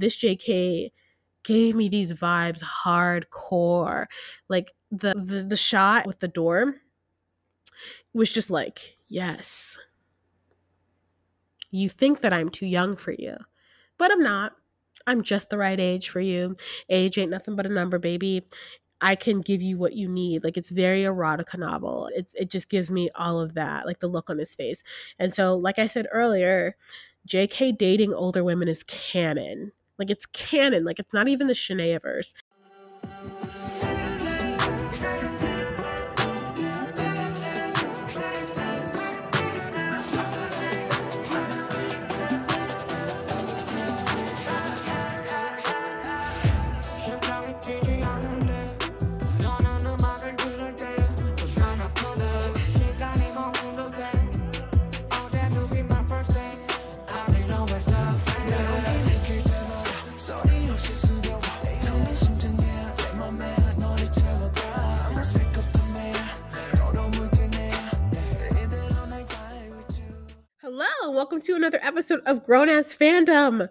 this JK gave me these vibes hardcore. Like the the, the shot with the door was just like, yes. You think that I'm too young for you, but I'm not. I'm just the right age for you. Age ain't nothing but a number, baby. I can give you what you need. Like it's very erotica novel. It's it just gives me all of that, like the look on his face. And so, like I said earlier, JK dating older women is canon. Like it's canon. Like it's not even the Shanaeverse. Hello, welcome to another episode of Grown Ass Fandom.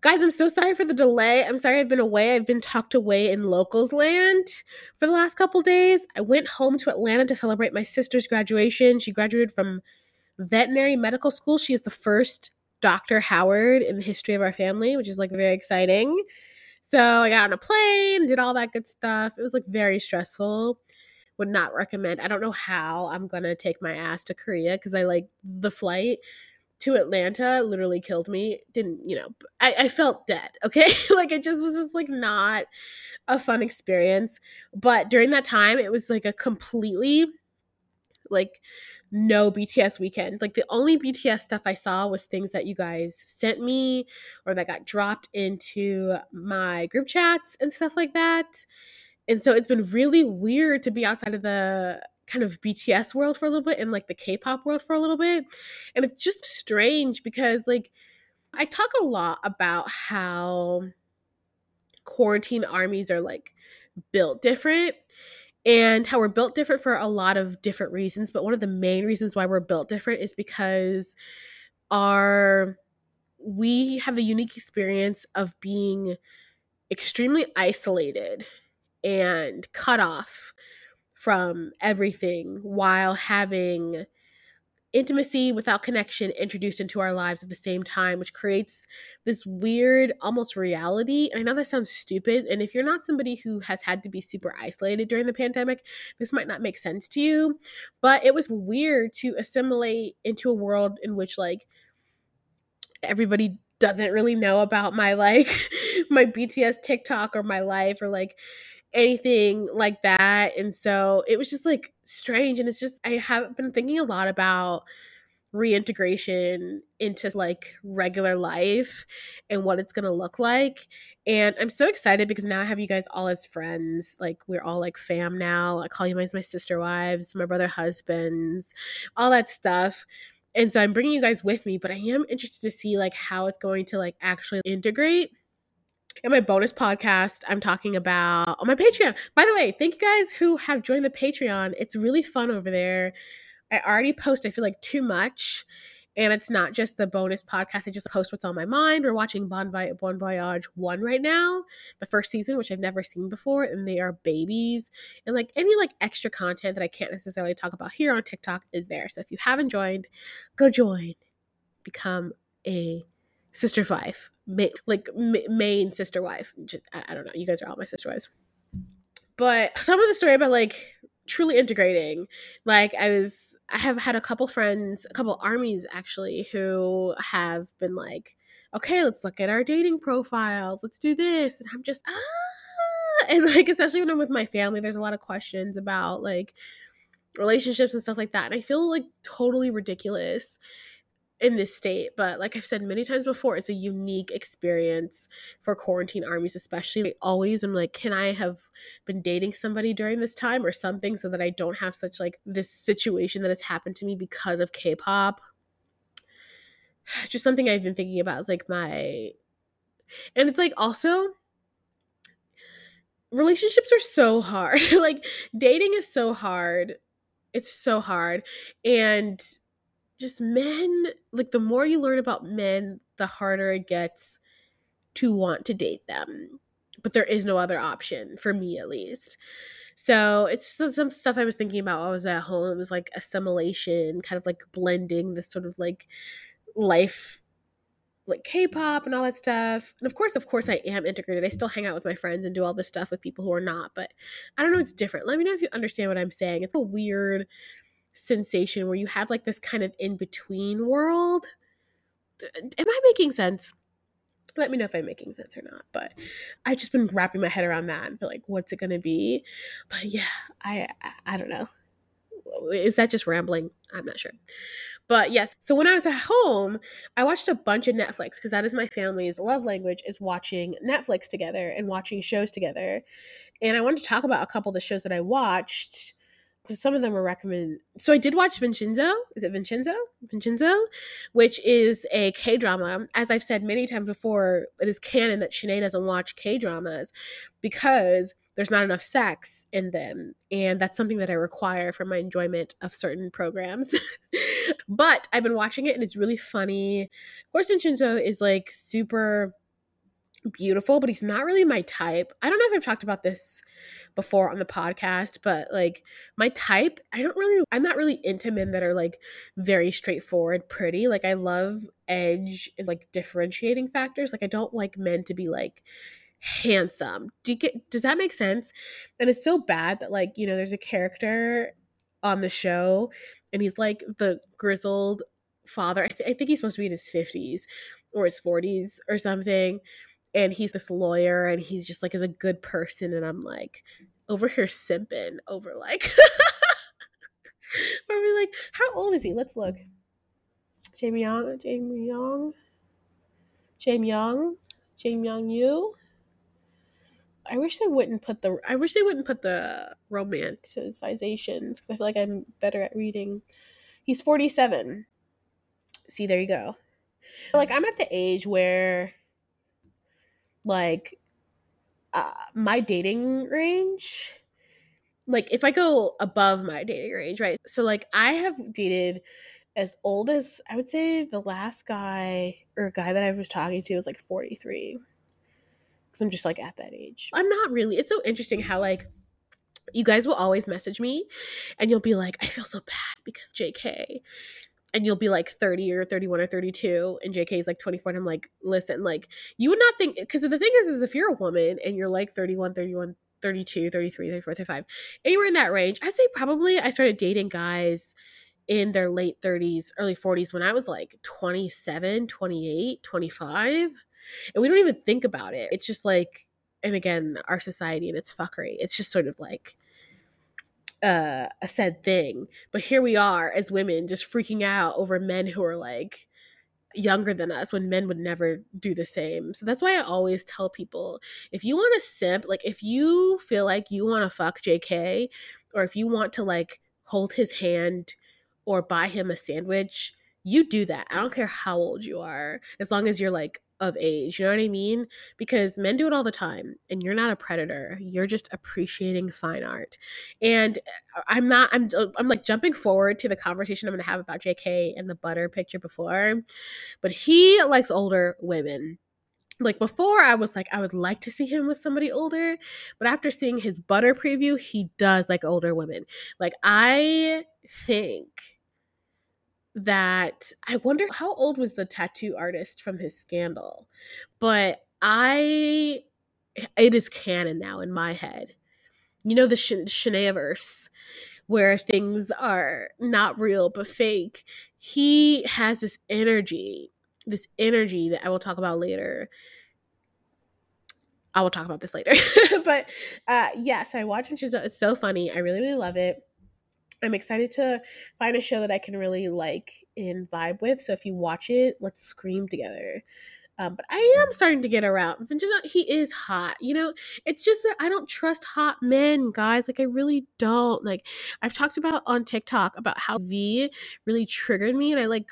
Guys, I'm so sorry for the delay. I'm sorry I've been away. I've been tucked away in locals land for the last couple days. I went home to Atlanta to celebrate my sister's graduation. She graduated from veterinary medical school. She is the first Dr. Howard in the history of our family, which is like very exciting. So I got on a plane, did all that good stuff. It was like very stressful would not recommend. I don't know how I'm gonna take my ass to Korea because I like the flight to Atlanta literally killed me. Didn't you know? I, I felt dead. Okay, like it just was just like not a fun experience. But during that time, it was like a completely like no BTS weekend. Like the only BTS stuff I saw was things that you guys sent me or that got dropped into my group chats and stuff like that. And so it's been really weird to be outside of the kind of BTS world for a little bit and like the K-pop world for a little bit. And it's just strange because like I talk a lot about how quarantine armies are like built different and how we're built different for a lot of different reasons, but one of the main reasons why we're built different is because our we have a unique experience of being extremely isolated and cut off from everything while having intimacy without connection introduced into our lives at the same time, which creates this weird, almost reality. And I know that sounds stupid. And if you're not somebody who has had to be super isolated during the pandemic, this might not make sense to you. But it was weird to assimilate into a world in which, like, everybody doesn't really know about my, like, my BTS TikTok or my life or, like, anything like that. And so it was just like strange. And it's just, I have been thinking a lot about reintegration into like regular life and what it's going to look like. And I'm so excited because now I have you guys all as friends. Like we're all like fam now. I call you guys my sister wives, my brother husbands, all that stuff. And so I'm bringing you guys with me, but I am interested to see like how it's going to like actually integrate in my bonus podcast, I'm talking about on my Patreon. By the way, thank you guys who have joined the Patreon. It's really fun over there. I already post, I feel like, too much. And it's not just the bonus podcast. I just post what's on my mind. We're watching Bon, Voyage 1 right now, the first season, which I've never seen before. And they are babies. And like any like extra content that I can't necessarily talk about here on TikTok is there. So if you haven't joined, go join. Become a sister wife, ma- like ma- main sister wife. Just, I, I don't know. You guys are all my sister wives. But some of the story about like truly integrating, like I was, I have had a couple friends, a couple armies actually, who have been like, okay, let's look at our dating profiles. Let's do this. And I'm just, ah. And like, especially when I'm with my family, there's a lot of questions about like relationships and stuff like that. And I feel like totally ridiculous in this state. But like I've said many times before, it's a unique experience for quarantine armies, especially. I always am like, can I have been dating somebody during this time or something so that I don't have such like this situation that has happened to me because of K pop? Just something I've been thinking about is like my. And it's like also relationships are so hard. like dating is so hard. It's so hard. And just men like the more you learn about men the harder it gets to want to date them. But there is no other option for me at least. So it's some stuff I was thinking about while I was at home. It was like assimilation, kind of like blending this sort of like life like K-pop and all that stuff. And of course, of course, I am integrated. I still hang out with my friends and do all this stuff with people who are not. But I don't know. It's different. Let me know if you understand what I'm saying. It's a weird sensation where you have like this kind of in between world. Am I making sense? Let me know if I'm making sense or not. But I've just been wrapping my head around that and be like, what's it gonna be? But yeah, I I, I don't know. Is that just rambling? I'm not sure. But yes, so when I was at home, I watched a bunch of Netflix because that is my family's love language is watching Netflix together and watching shows together. And I wanted to talk about a couple of the shows that I watched because some of them were recommended. So I did watch Vincenzo. Is it Vincenzo? Vincenzo, which is a K drama. As I've said many times before, it is canon that Shanae doesn't watch K dramas because there's not enough sex in them. And that's something that I require for my enjoyment of certain programs. but I've been watching it and it's really funny. Of course, Vincenzo is like super beautiful, but he's not really my type. I don't know if I've talked about this before on the podcast, but like my type, I don't really, I'm not really into men that are like very straightforward, pretty. Like I love edge and like differentiating factors. Like I don't like men to be like handsome. Do you get does that make sense? And it's so bad that like, you know, there's a character on the show and he's like the grizzled father. I, th- I think he's supposed to be in his 50s or his 40s or something. And he's this lawyer and he's just like is a good person and I'm like over here simping over like are we like how old is he? Let's look. Jamie Young, Jamie Young, Jamie Young, Jamie Young you. I wish they wouldn't put the I wish they wouldn't put the romanticizations because I feel like I'm better at reading. He's 47. See, there you go. Like I'm at the age where like uh, my dating range like if I go above my dating range, right? So like I have dated as old as I would say the last guy or guy that I was talking to was like 43 because I'm just like at that age. I'm not really. It's so interesting how like you guys will always message me and you'll be like, I feel so bad because JK. And you'll be like 30 or 31 or 32, and JK is like 24. And I'm like, listen, like, you would not think, because the thing is, is if you're a woman and you're like 31, 31, 32, 33, 34, 35, anywhere in that range, I'd say probably I started dating guys in their late 30s, early 40s when I was like 27, 28, 25 and we don't even think about it. It's just like, and again, our society and its fuckery. It's just sort of like uh, a said thing. But here we are as women just freaking out over men who are like younger than us when men would never do the same. So that's why I always tell people if you want to simp, like if you feel like you want to fuck JK or if you want to like hold his hand or buy him a sandwich, you do that. I don't care how old you are, as long as you're like of age. You know what I mean? Because men do it all the time, and you're not a predator. You're just appreciating fine art. And uh, I'm not. I'm. I'm like jumping forward to the conversation I'm going to have about J.K. and the butter picture before, but he likes older women. Like before, I was like, I would like to see him with somebody older, but after seeing his butter preview, he does like older women. Like I think that I wonder how old was the tattoo artist from his scandal. But I it is canon now in my head. You know the Sh- Shanaeverse where things are not real but fake. He has this energy, this energy that I will talk about later. I will talk about this later. but uh yes, I watched it. It's so funny. I really, really love it. I'm excited to find a show that I can really like and vibe with. So if you watch it, let's scream together. Um, but I am starting to get around. He is hot. You know, it's just that I don't trust hot men, guys. Like, I really don't. Like, I've talked about on TikTok about how V really triggered me, and I like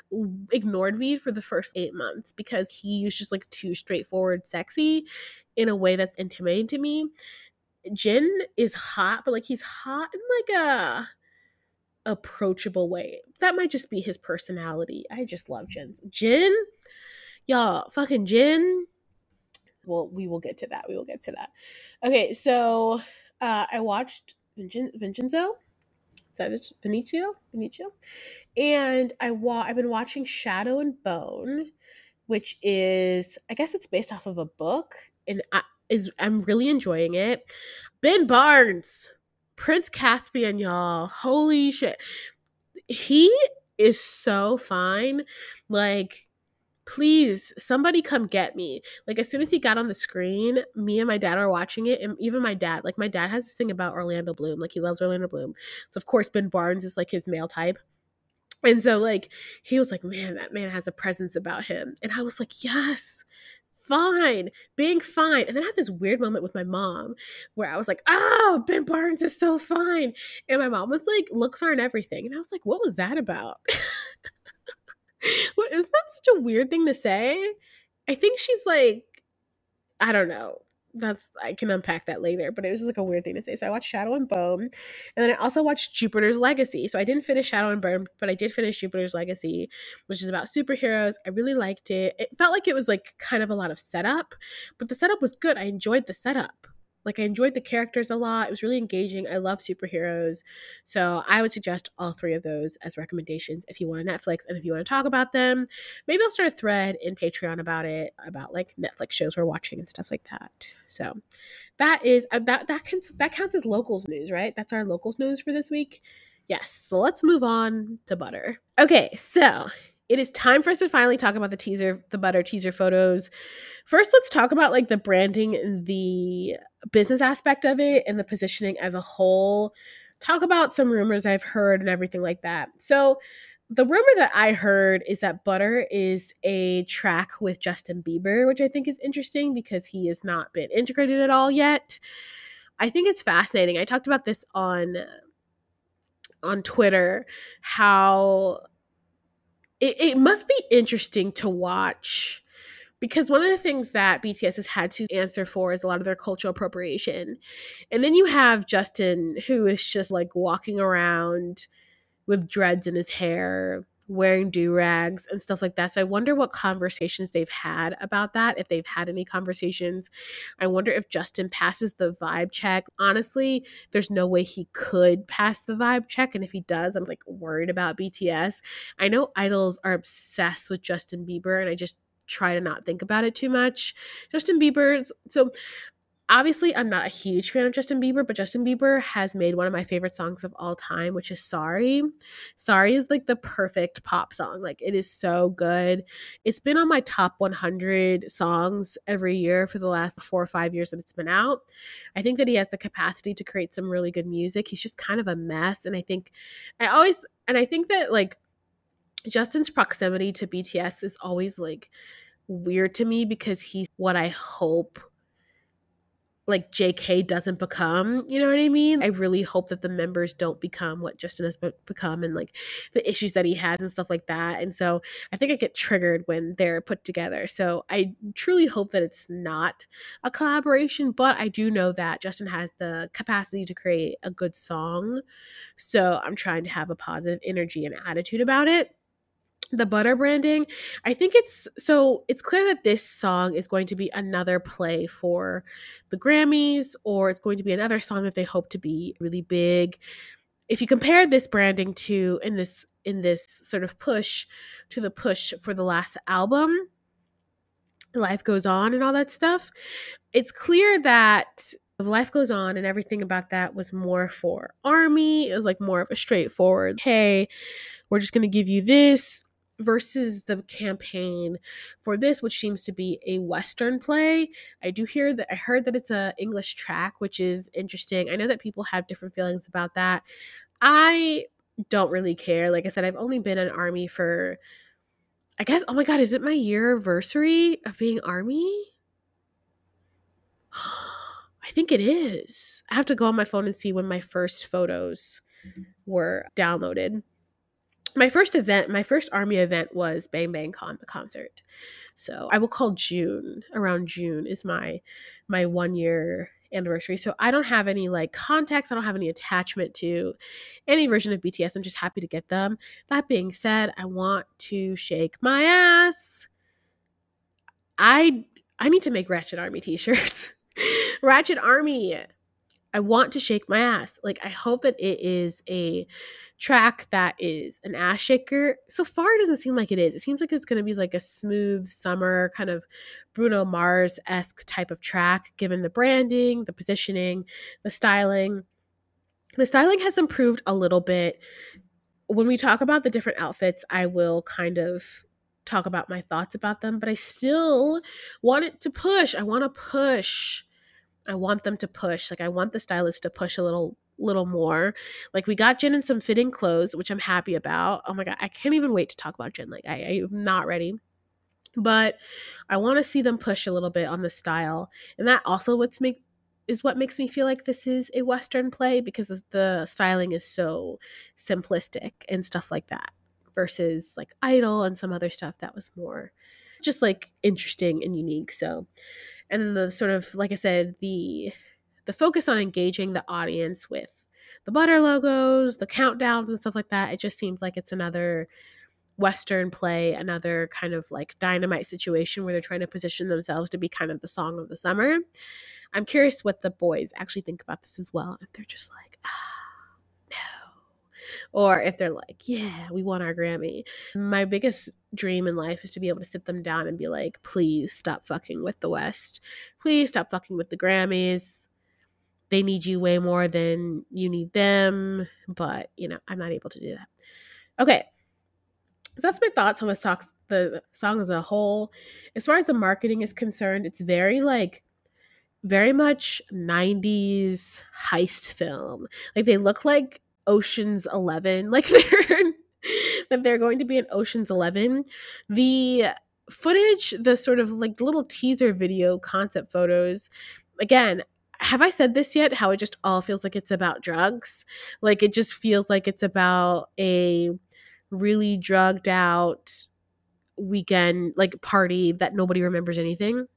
ignored V for the first eight months because he was just like too straightforward, sexy in a way that's intimidating to me. Jin is hot, but like, he's hot in like a approachable way. That might just be his personality. I just love Jin. Jin, y'all, fucking Jin. Well, we will get to that. We will get to that. Okay, so uh, I watched Vincenzo. Is that? And I wa- I've been watching Shadow and Bone, which is I guess it's based off of a book, and I, is I'm really enjoying it. Ben Barnes, Prince Caspian, y'all. Holy shit. He is so fine. Like, please, somebody come get me. Like, as soon as he got on the screen, me and my dad are watching it. And even my dad, like, my dad has this thing about Orlando Bloom. Like, he loves Orlando Bloom. So, of course, Ben Barnes is like his male type. And so, like, he was like, man, that man has a presence about him. And I was like, yes, fine, being fine. And then I had this weird moment with my mom where I was like, oh, Ben Barnes is so fine. And my mom was like, looks aren't everything. And I was like, what was that about? what, isn't that such a weird thing to say? I think she's like, I don't know that's I can unpack that later, but it was like a weird thing to say. So I watched Shadow and Bone, and then I also watched Jupiter's Legacy. So I didn't finish Shadow and Bone, but I did finish Jupiter's Legacy, which is about superheroes. I really liked it. It felt like it was like kind of a lot of setup, but the setup was good. I enjoyed the setup. Like I enjoyed the characters a lot. It was really engaging. I love superheroes. So I would suggest all three of those as recommendations if you want a Netflix and if you want to talk about them. Maybe I'll start a thread in Patreon about it, about like Netflix shows we're watching and stuff like that. So that is uh, that that counts that counts as locals news, right? That's our locals news for this week. Yes. So let's move on to butter. Okay, so it is time for us to finally talk about the teaser, the butter teaser photos. First, let's talk about like the branding, the business aspect of it, and the positioning as a whole. Talk about some rumors I've heard and everything like that. So, the rumor that I heard is that Butter is a track with Justin Bieber, which I think is interesting because he has not been integrated at all yet. I think it's fascinating. I talked about this on on Twitter how it, it must be interesting to watch because one of the things that BTS has had to answer for is a lot of their cultural appropriation. And then you have Justin, who is just like walking around with dreads in his hair, wearing do rags and stuff like that. So I wonder what conversations they've had about that, if they've had any conversations. I wonder if Justin passes the vibe check. Honestly, there's no way he could pass the vibe check. And if he does, I'm like worried about BTS. I know idols are obsessed with Justin Bieber, and I just try to not think about it too much. Justin Bieber's so obviously I'm not a huge fan of Justin Bieber, but Justin Bieber has made one of my favorite songs of all time, which is Sorry. Sorry is like the perfect pop song. Like it is so good. It's been on my top 100 songs every year for the last 4 or 5 years that it's been out. I think that he has the capacity to create some really good music. He's just kind of a mess and I think I always and I think that like Justin's proximity to BTS is always like weird to me because he's what I hope like JK doesn't become, you know what I mean? I really hope that the members don't become what Justin has become and like the issues that he has and stuff like that. And so I think I get triggered when they're put together. So I truly hope that it's not a collaboration, but I do know that Justin has the capacity to create a good song. So I'm trying to have a positive energy and attitude about it the butter branding i think it's so it's clear that this song is going to be another play for the grammys or it's going to be another song that they hope to be really big. If you compare this branding to in this in this sort of push to the push for the last album life goes on and all that stuff it's clear that life goes on and everything about that was more for army. It was like more of a straightforward hey we're just going to give you this versus the campaign for this which seems to be a western play. I do hear that i heard that it's a english track which is interesting. I know that people have different feelings about that. I don't really care. Like i said i've only been an army for i guess oh my god is it my year anniversary of being army? I think it is. I have to go on my phone and see when my first photos mm-hmm. were downloaded my first event, my first army event was Bang Bang Con, the concert. So I will call June around June is my my one year anniversary. So I don't have any like context. I don't have any attachment to any version of BTS. I'm just happy to get them. That being said, I want to shake my ass. I I need to make Ratchet Army t-shirts. Ratchet Army. I want to shake my ass. Like I hope that it is a track that is an ass shaker. So far, it doesn't seem like it is. It seems like it's going to be like a smooth summer kind of Bruno Mars esque type of track, given the branding, the positioning, the styling. The styling has improved a little bit. When we talk about the different outfits, I will kind of talk about my thoughts about them, but I still want it to push. I want to push. I want them to push. Like I want the stylist to push a little little more. Like we got Jin in some fitting clothes, which I'm happy about. Oh my god, I can't even wait to talk about Jin. Like I, I'm not ready. But I want to see them push a little bit on the style. And that also what's make is what makes me feel like this is a Western play because the styling is so simplistic and stuff like that versus like Idol and some other stuff that was more just like interesting and unique. So, and then the sort of like I said, the the focus on engaging the audience with the butter logos, the countdowns and stuff like that. It just seems like it's another Western play, another kind of like dynamite situation where they're trying to position themselves to be kind of the song of the summer. I'm curious what the boys actually think about this as well. If they're just like, ah, no. or if they're like, yeah, we want our Grammy. My biggest dream in life is to be able to sit them down and be like, please stop fucking with the West. Please stop fucking with the Grammys. They need you way more than you need them. But, you know, I'm not able to do that. Okay. So that's my thoughts on the song, the song as a whole. As far as the marketing is concerned, it's very like very much 90s heist film. Like they look like Ocean's 11 like they're that they're going to be in Ocean's 11 the footage the sort of like little teaser video concept photos again have I said this yet? How it just all feels like it's about drugs. Like it just feels like it's about a really drugged out weekend, like party that nobody remembers anything.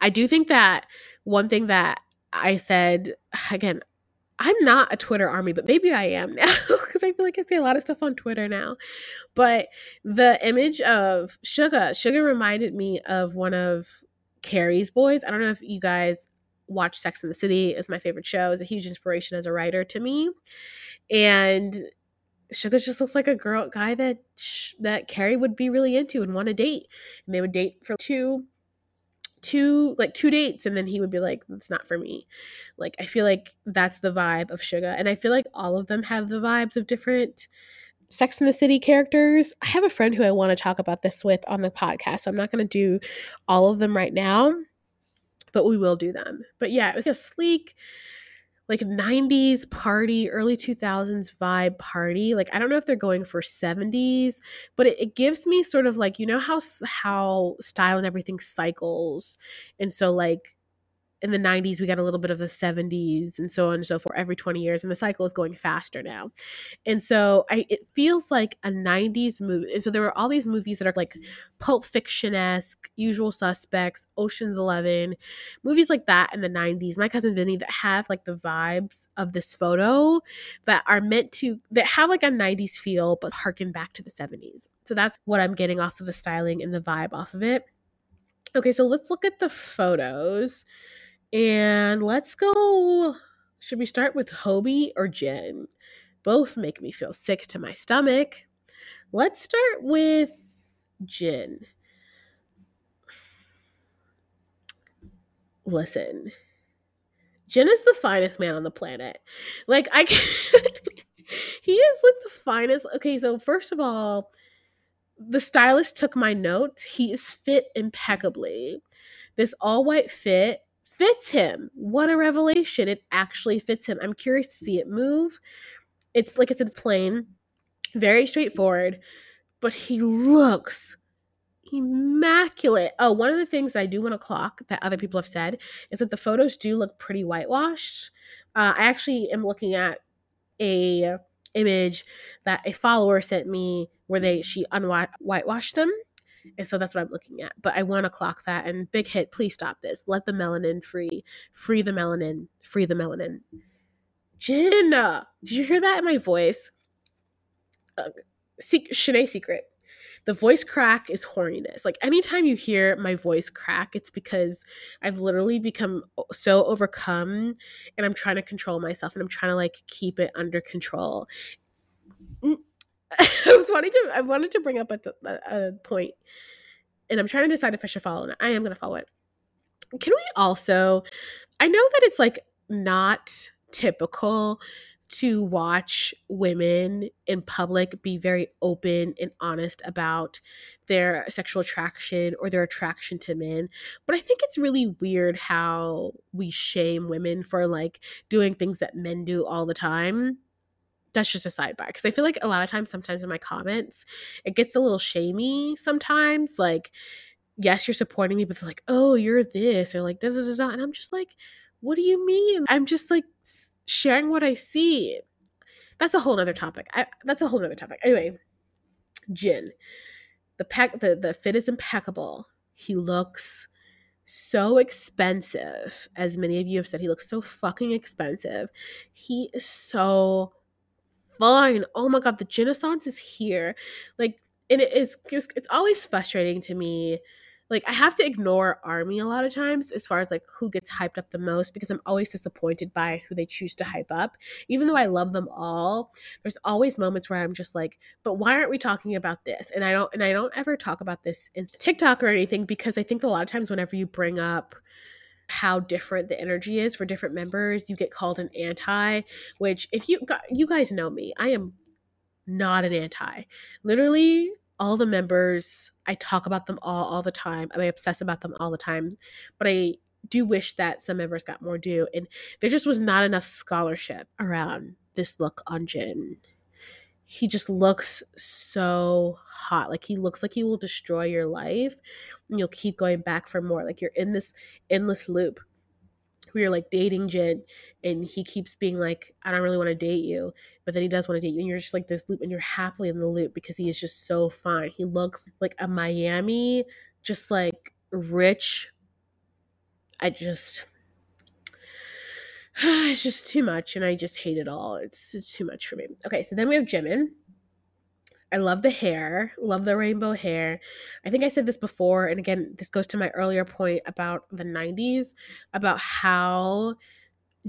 I do think that one thing that I said, again, I'm not a Twitter army, but maybe I am now because I feel like I see a lot of stuff on Twitter now. But the image of Suga, Suga reminded me of one of Carrie's boys. I don't know if you guys watch Sex in the City. Is my favorite show. Is a huge inspiration as a writer to me, and Suga just looks like a girl guy that that Carrie would be really into and want to date. And they would date for two two like two dates and then he would be like it's not for me like i feel like that's the vibe of suga and i feel like all of them have the vibes of different sex in the city characters i have a friend who i want to talk about this with on the podcast so i'm not going to do all of them right now but we will do them but yeah it was a sleek like 90s party, early 2000s vibe party. Like I don't know if they're going for 70s, but it, it, gives me sort of like you know how how style and everything cycles. And so like in the 90s we got a little bit of the 70s and so on and so forth every 20 years and the cycle is going faster now. And so I, it feels like a 90s movie and so there were all these movies that are like pulp fiction-esque usual suspects oceans 11 movies like that in the 90s my cousin vinny that have like the vibes of this photo that are meant to that have like a 90s feel but harken back to the 70s so that's what i'm getting off of the styling and the vibe off of it. Okay so let's look at the photos and let's go. Should we start with Hobi or Jin? Both make me feel sick to my stomach. Let's start with Jin. Listen, Jin is the finest man on the planet. Like I, he is like the finest. Okay, so first of all, the stylist took my notes. He is fit impeccably. This all white fit fits him. What a revelation. It actually fits him. I'm curious to see it move. It's like I said, it's plain, very straightforward, but he looks immaculate. Oh, one of the things that I do want to clock that other people have said is that the photos do look pretty whitewashed. Uh, I actually am looking at a image that a follower sent me where they she unwhitewashed them and so that's what I'm looking at. But I want to clock that. And big hit, please stop this. Let the melanin free. Free the melanin. Free the melanin. Jenna, did you hear that in my voice? Uh, Se- Shanae Secret. the voice crack is horniness. Like anytime you hear my voice crack, it's because I've literally become so overcome and I'm trying to control myself and I'm trying to like keep it under control. I was wanting to I wanted to bring up a, a point and I'm trying to decide if I should follow it. I am going to follow it. Can we also I know that it's like not typical to watch women in public be very open and honest about their sexual attraction or their attraction to men. But I think it's really weird how we shame women for like doing things that men do all the time. That's just a sidebar because I feel like a lot of times, sometimes in my comments, it gets a little shamey sometimes. Like, yes, you're supporting me, but they're like, oh, you're this, or like, da da da da. And I'm just like, what do you mean? I'm just like, sharing what I see. That's a whole other topic. I, that's a whole other topic. Anyway, Jin, the pack, the the fit is impeccable. He looks so expensive, as many of you have said. He looks so fucking expensive. He is so fine. Oh my god, the Renaissance is here. Like, and it is. It's always frustrating to me like I have to ignore Army a lot of times as far as like who gets hyped up the most because I'm always disappointed by who they choose to hype up. Even though I love them all, there's always moments where I'm just like, but why aren't we talking about this? And I don't and I don't ever talk about this in TikTok or anything because I think a lot of times whenever you bring up how different the energy is for different members, you get called an anti, which if you you guys know me, I am not an anti. Literally all the members i talk about them all all the time i obsess about them all the time but i do wish that some members got more due and there just was not enough scholarship around this look on jin he just looks so hot like he looks like he will destroy your life and you'll keep going back for more like you're in this endless loop where you're like dating Jin and he keeps being like, I don't really want to date you. But then he does want to date you. And you're just like this loop and you're happily in the loop because he is just so fine. He looks like a Miami, just like rich. I just it's just too much and I just hate it all. It's, it's too much for me. Okay, so then we have Jimin. I love the hair, love the rainbow hair. I think I said this before, and again, this goes to my earlier point about the 90s, about how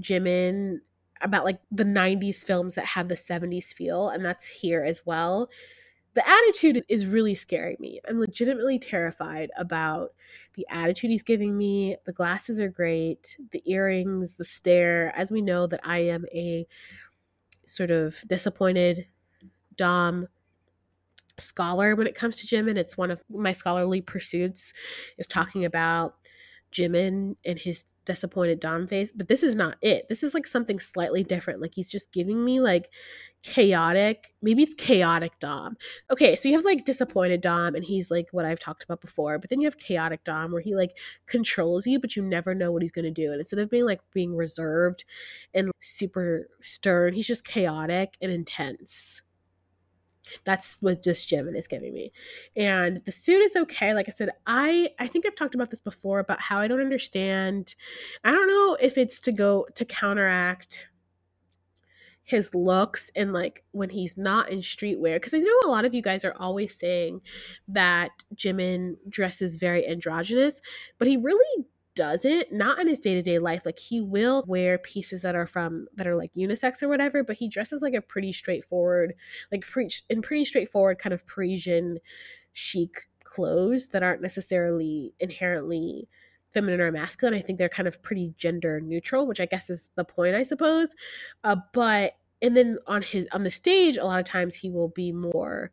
Jimin, about like the 90s films that have the 70s feel, and that's here as well. The attitude is really scaring me. I'm legitimately terrified about the attitude he's giving me. The glasses are great, the earrings, the stare. As we know, that I am a sort of disappointed Dom scholar when it comes to Jimin. It's one of my scholarly pursuits is talking about Jimin and his disappointed Dom face, but this is not it. This is like something slightly different. Like he's just giving me like chaotic, maybe it's chaotic Dom. Okay, so you have like disappointed Dom and he's like what I've talked about before, but then you have chaotic Dom where he like controls you, but you never know what he's going to do. And instead of being like being reserved and super stern, he's just chaotic and intense. That's what just Jimin is giving me. And the suit is okay. Like I said, I I think I've talked about this before about how I don't understand. I don't know if it's to go to counteract his looks and like when he's not in streetwear because i know a lot of you guys are always saying that jimin dresses very androgynous but he really doesn't not in his day-to-day life. Like he will wear pieces that are from that are like unisex or whatever but he dresses like a pretty straightforward like pre- in pretty straightforward kind of parisian chic clothes that aren't necessarily inherently feminine or masculine i think they're kind of pretty gender neutral which i guess is the point i suppose. Uh, but and then on his on the stage a lot of times he will be more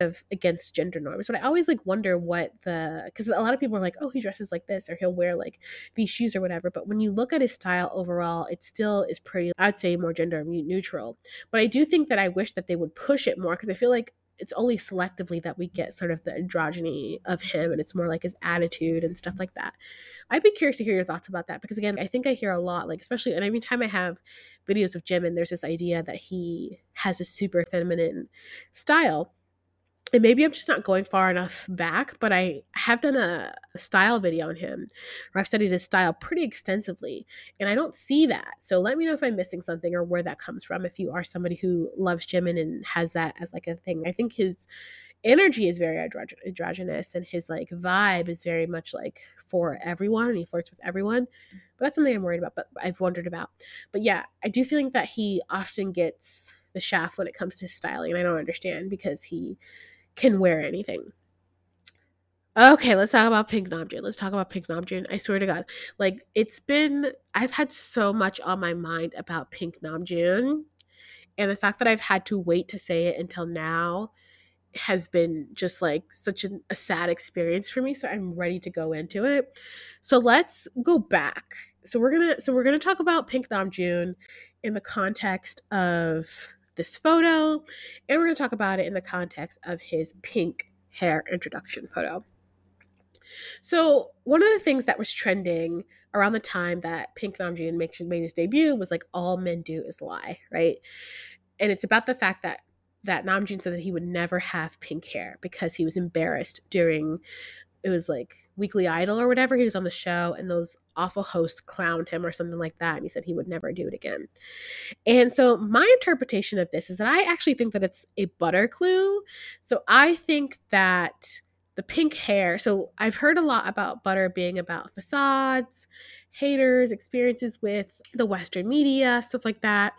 of against gender norms. But i always like wonder what the because a lot of people are like oh he dresses like this or he'll wear like these shoes or whatever. But when you look at his style overall it still is pretty i'd say more gender neutral. But i do think that i wish that they would push it more because i feel like it's only selectively that we get sort of the androgyny of him and it's more like his attitude and stuff like that. I'd be curious to hear your thoughts about that because again i think i hear a lot like especially and every time i have videos of jimin there's this idea that he has a super feminine style and maybe I'm just not going far enough back, but I have done a, style video on him where I've studied his style pretty extensively, and I don't see that. So let me know if I'm missing something or where that comes from if you are somebody who loves Jimin and has that as like a thing. I think his energy is very androgynous and his like vibe is very much like for everyone and he flirts with everyone. But that's something I'm worried about, but I've wondered about. But yeah, I do think that he often gets the shaft when it comes to styling, and I don't understand because he can wear anything. Okay, let's talk about Pink Namjoon. Let's talk about Pink Namjoon. I swear to God, like it's been, I've had so much on my mind about Pink Namjoon, and the fact that I've had to wait to say it until now has been just like such an, a sad experience for me so i'm ready to go into it so let's go back so we're gonna so we're gonna talk about pink namjoon in the context of this photo and we're gonna talk about it in the context of his pink hair introduction photo. So one of the things that was trending around the time that pink namjoon made his debut was like all men do is lie right? And it's about the fact that that Namjoon said that he would never have pink hair because he was embarrassed during it was like Weekly Idol or whatever. He was on the show and those awful hosts clowned him or something like that. And he said he would never do it again. And so my interpretation of this is that I actually think that it's a butter clue. So I think that the pink hair, so I've heard a lot about butter being about facades, haters, experiences with the Western media, stuff like that.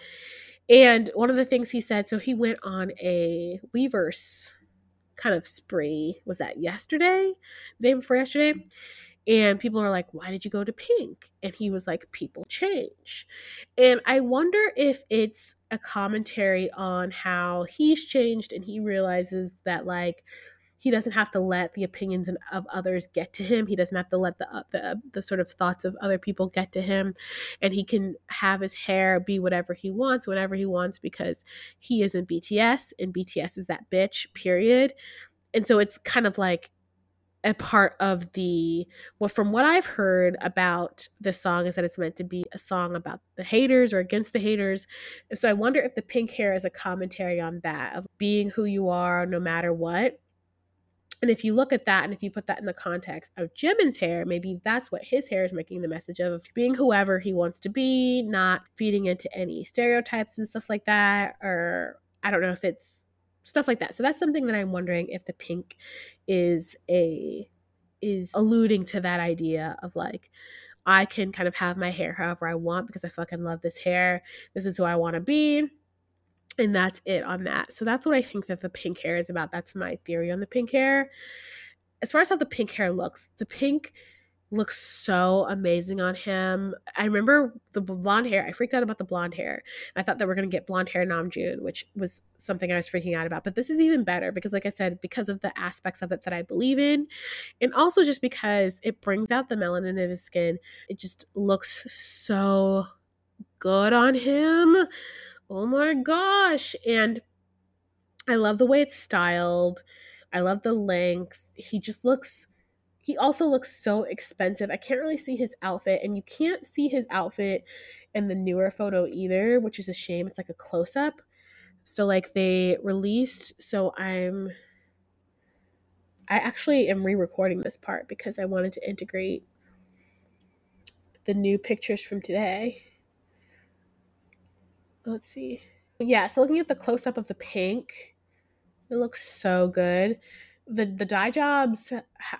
And one of the things he said, so he went on a Weverse kind of spree. Was that yesterday? The day before yesterday? And people are like, why did you go to pink? And he was like, people change. And I wonder if it's a commentary on how he's changed and he realizes that, like, he doesn't have to let the opinions of others get to him. He doesn't have to let the, uh, the the sort of thoughts of other people get to him, and he can have his hair be whatever he wants, whatever he wants, because he is in BTS, and BTS is that bitch. Period. And so it's kind of like a part of the well from what i've heard about this song is that it's meant to be a song about the haters or against the haters and so i wonder if the pink hair is a commentary on that of being who you are no matter what and if you look at that and if you put that in the context of Jimin's hair, maybe that's what his hair is making the message of being whoever he wants to be, not feeding into any stereotypes and stuff like that. Or I don't know if it's stuff like that. So that's something that I'm wondering if the pink is a is alluding to that idea of like I can kind of have my hair however I want because I fucking love this hair. This is who I want to be and that's it on that. So that's what I think that the pink hair is about. That's my theory on the pink hair. As far as how the pink hair looks, the pink looks so amazing on him. I remember the blonde hair. I freaked out about the blonde hair. I thought that we're gonna get blonde hair Namjoon, which was something I was freaking out about. But this is even better because, like I said, because of the aspects of it that I believe in, and also just because it brings out the melanin of his skin. It just looks so good on him oh my gosh. And I love the way it's styled. I love the length. He just looks he also looks so expensive. I can't really see his outfit, and you can't see his outfit in the newer photo either, which is a shame. It's like a close up. So like they released, so I'm I actually am re-recording this part because I wanted to integrate the new pictures from today let's see. Yeah, so looking at the close up of the pink, it looks so good. The the dye jobs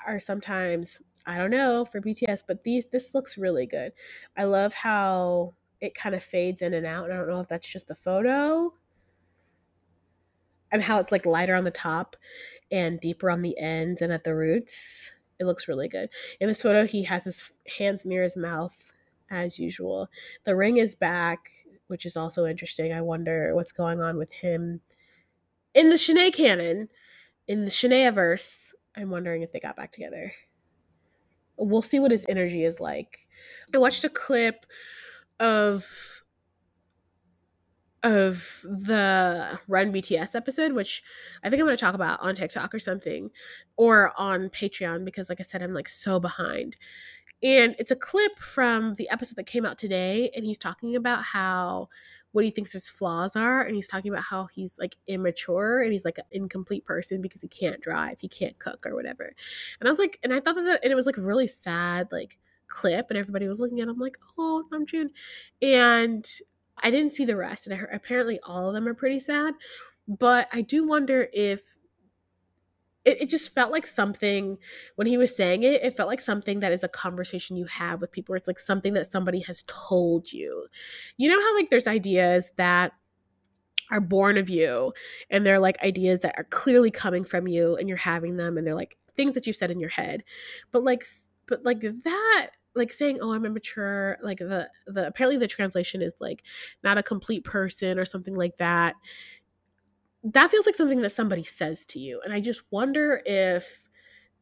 are sometimes I don't know for BTS, but these this looks really good. I love how it kind of fades in and out. I don't know if that's just the photo and how it's like lighter on the top and deeper on the ends and at the roots. It looks really good. In this photo, he has his hands near his mouth as usual. The ring is back which is also interesting. I wonder what's going on with him in the Shanae canon, in the Shanae verse. I'm wondering if they got back together. We'll see what his energy is like. I watched a clip of of the Run BTS episode, which I think I'm going to talk about on TikTok or something, or on Patreon because, like I said, I'm like so behind. And it's a clip from the episode that came out today, and he's talking about how what he thinks his flaws are, and he's talking about how he's like immature and he's like an incomplete person because he can't drive, he can't cook or whatever. And I was like, and I thought that, and it was like really sad, like clip, and everybody was looking at him like, oh, Namjoon, and I didn't see the rest, and I heard, apparently all of them are pretty sad. But I do wonder if it, it just felt like something when he was saying it it felt like something that is a conversation you have with people it's like something that somebody has told you. You know how like there's ideas that are born of you and they're like ideas that are clearly coming from you and you're having them and they're like things that you've said in your head. But like but like that like saying oh i'm immature like the the apparently the translation is like not a complete person or something like that that feels like something that somebody says to you. And I just wonder if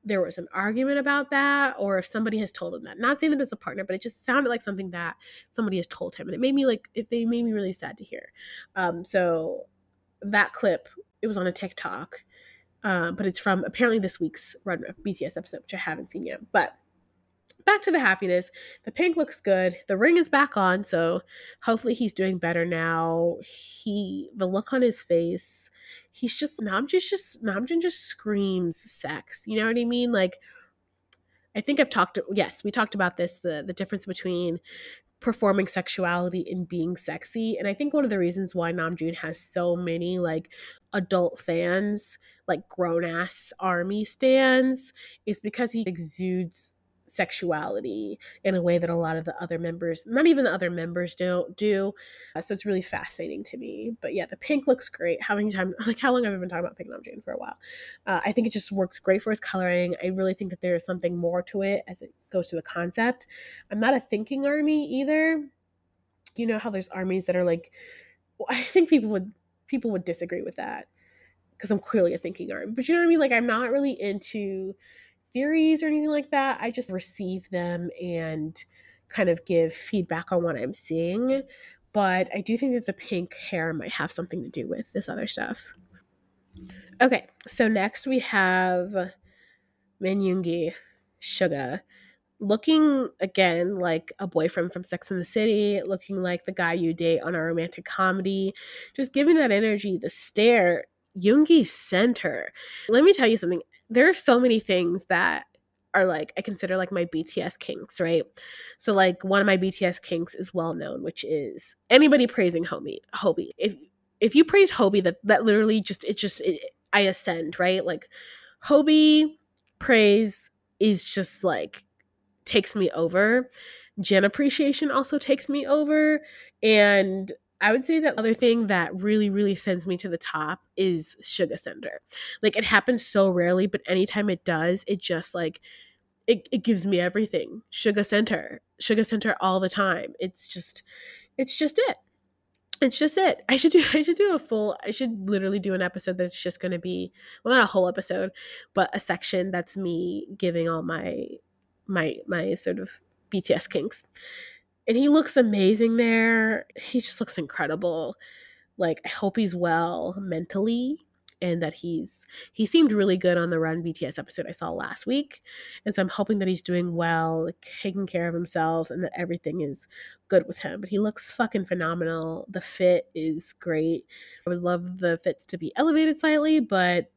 there was an argument about that or if somebody has told him that. Not saying that it's a partner, but it just sounded like something that somebody has told him. And it made me like, it made me really sad to hear. Um, so that clip, it was on a TikTok, uh, but it's from apparently this week's Run BTS episode, which I haven't seen yet. But back to the happiness. The pink looks good. The ring is back on, so hopefully he's doing better now. He the look on his face he's just Namjoon just Namjoon just screams sex. You know what I mean? Like I think I've talked yes, we talked about this the the difference between performing sexuality and being sexy. And I think one of the reasons why Namjoon has so many like adult fans, like grown ass army stands, is because he exudes sexuality in a way that a lot of the other members, not even the other members, don't do. Uh, so it's really fascinating to me. But yeah, the pink looks great. How many time? Like how long have I been talking about pink Jane for a while? Uh, I think it just works great for his coloring. I really think that there is something more to it as it goes to the concept. I'm not a thinking army either. You know how there's armies that are like. Well, I think people would people would disagree with that because I'm clearly a thinking army. But you know what I mean? Like I'm not really into theories or anything like that. I just receive them and kind of give feedback on what I'm seeing. But I do think that the pink hair might have something to do with this other stuff. Okay, so next we have Min Yoongi, Suga, looking again like a boyfriend from Sex and the City, looking like the guy you date on a romantic comedy, just giving that energy, the stare. Yoongi center. Let me tell you something there are so many things that are like I consider like my BTS kinks, right? So like one of my BTS kinks is well known, which is anybody praising Hobi. Hobie. If if you praise Hobi, that that literally just it just it, I ascend, right? Like Hobi praise is just like takes me over. Jin appreciation also takes me over, and I would say that other thing that really, really sends me to the top is Suga Center. Like it happens so rarely, but anytime it does, it just like it, it gives me everything. Suga Center. Suga Center all the time. It's just it's just it. It's just it. I should do I should do a full I should literally do an episode that's just gonna be well not a whole episode, but a section that's me giving all my my my sort of BTS kinks and he looks amazing there. He just looks incredible. Like I hope he's well mentally and that he's he seemed really good on the Run BTS episode I saw last week. And so I'm hoping that he's doing well, like, taking care of himself and that everything is good with him. But he looks fucking phenomenal. The fit is great. I would love the fits to be elevated slightly, but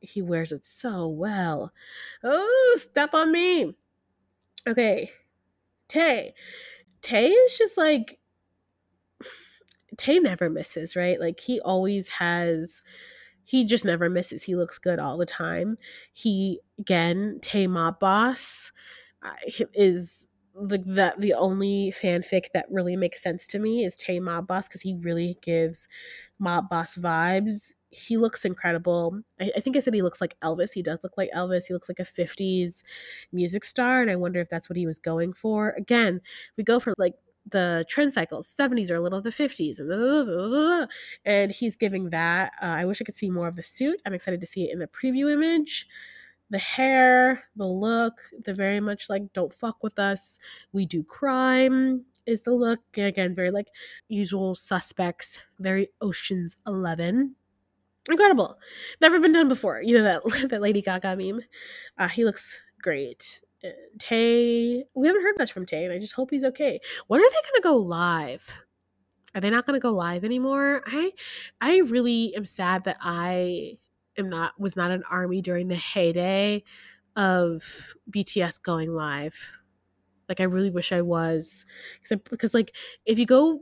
he wears it so well. Oh, step on me. Okay. Tae. Tae is just like Tae never misses, right? Like he always has he just never misses. He looks good all the time. He again, Tae Mob Boss is like that the only fanfic that really makes sense to me is Tae Mob Boss because he really gives Mob Boss vibes. He looks incredible. I, I, think I said he looks like Elvis. He does look like Elvis. He looks like a 50s music star, and I wonder if that's what he was going for. Again, we go for like the trend cycles 70s are a little of the 50s and, blah, blah, blah, and he's giving that uh, i wish i could see more of the suit i'm excited to see it in the preview image the hair the look the very much like don't fuck with us we do crime is the look again very like usual suspects very oceans 11 incredible never been done before you know that that lady gaga meme uh, he looks great Tae, we haven't heard much from tae and I just hope he's okay. When are they to go live? Are they not to go live anymore? I, I really am sad that I am not was not an army during the heyday of BTS going live. Like I really wish I was, because like if you go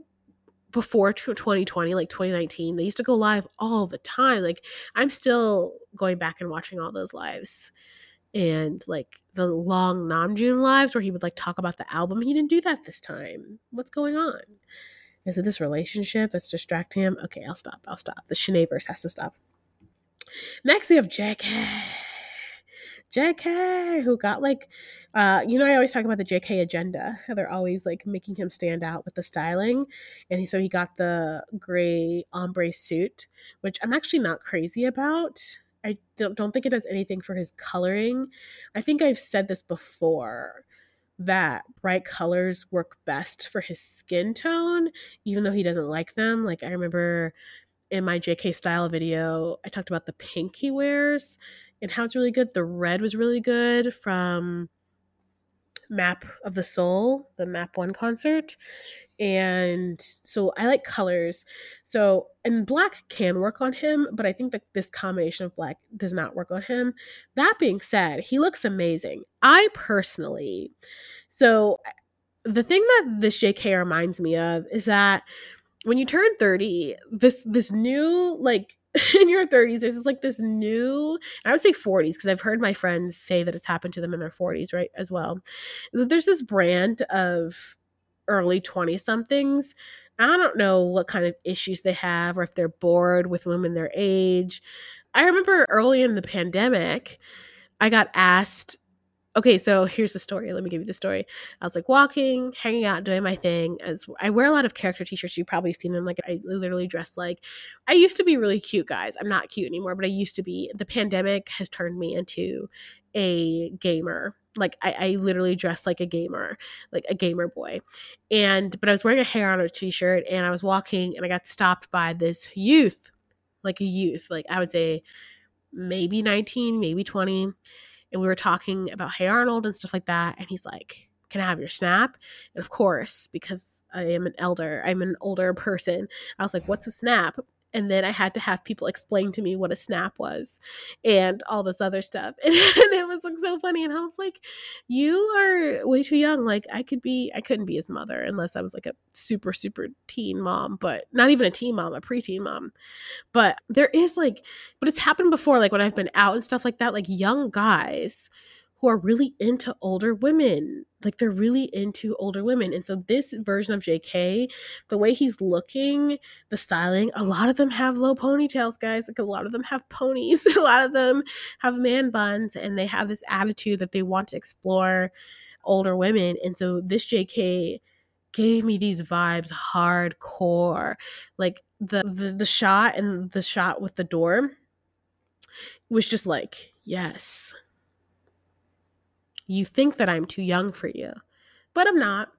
before 2020 like 2019 they used to go live all the time like i'm still going back and watching all those lives. And like the long namjoon lives where he would like talk about the album he didn't do that this time. What's going on? Is it this relationship that's distracting him? Okay i'll stop i'll stop. The Shanaeverse has to stop. Next we have jk jk who got like uh, you know, I always talk about the JK agenda. How they're always like making him stand out with the styling, and he, so he got the gray ombre suit, which I'm actually not crazy about. I don't, don't think it does anything for his coloring. I think I've said this before that bright colors work best for his skin tone, even though he doesn't like them. Like I remember in my JK style video, I talked about the pink he wears and how it's really good. The red was really good from Map of the Soul, the Map One concert. And so I like colors. So, and black can work on him, but I think that this combination of black does not work on him. That being said, he looks amazing. I personally, so the thing that this JK reminds me of is that when you turn 30, this this new like in your 30s there's this, like this new i would say 40s because i've heard my friends say that it's happened to them in their 40s right as well. There's this brand of early 20 somethings i don't know what kind of issues they have or if they're bored with women their age. I remember early in the pandemic i got asked okay, so here's the story. Let me give you the story. I was like walking, hanging out, doing my thing. As I wear a lot of character t-shirts, you've probably seen them. Like I literally dress like I used to be really cute, guys. I'm not cute anymore, but I used to be. The pandemic has turned me into a gamer. Like I, I literally dress like a gamer, like a gamer boy. And but I was wearing a Hey Arnold t-shirt and I was walking and I got stopped by this youth, like a youth, like I would say maybe 19, maybe 20 and we were talking about Hey Arnold and stuff like that. And he's like, Can I have your snap? And of course, because I am an elder, I'm an older person, I was like, What's a snap? And then I had to have people explain to me what a snap was and all this other stuff. And, and it was like so funny. And I was like, You are way too young. Like I could be I couldn't be his mother unless I was like a super, super teen mom, but not even a teen mom, a preteen mom. But there is like, but it's happened before, like when I've been out and stuff like that, like young guys who are really into older women. Like they're really into older women. And so this version of JK, the way he's looking, the styling, a lot of them have low ponytails, guys. Like a lot of them have ponies. a lot of them have man buns and they have this attitude that they want to explore older women. And so this JK gave me these vibes hardcore. Like the, the the shot and the shot with the door was just like, yes. You think that I'm too young for you, but I'm not.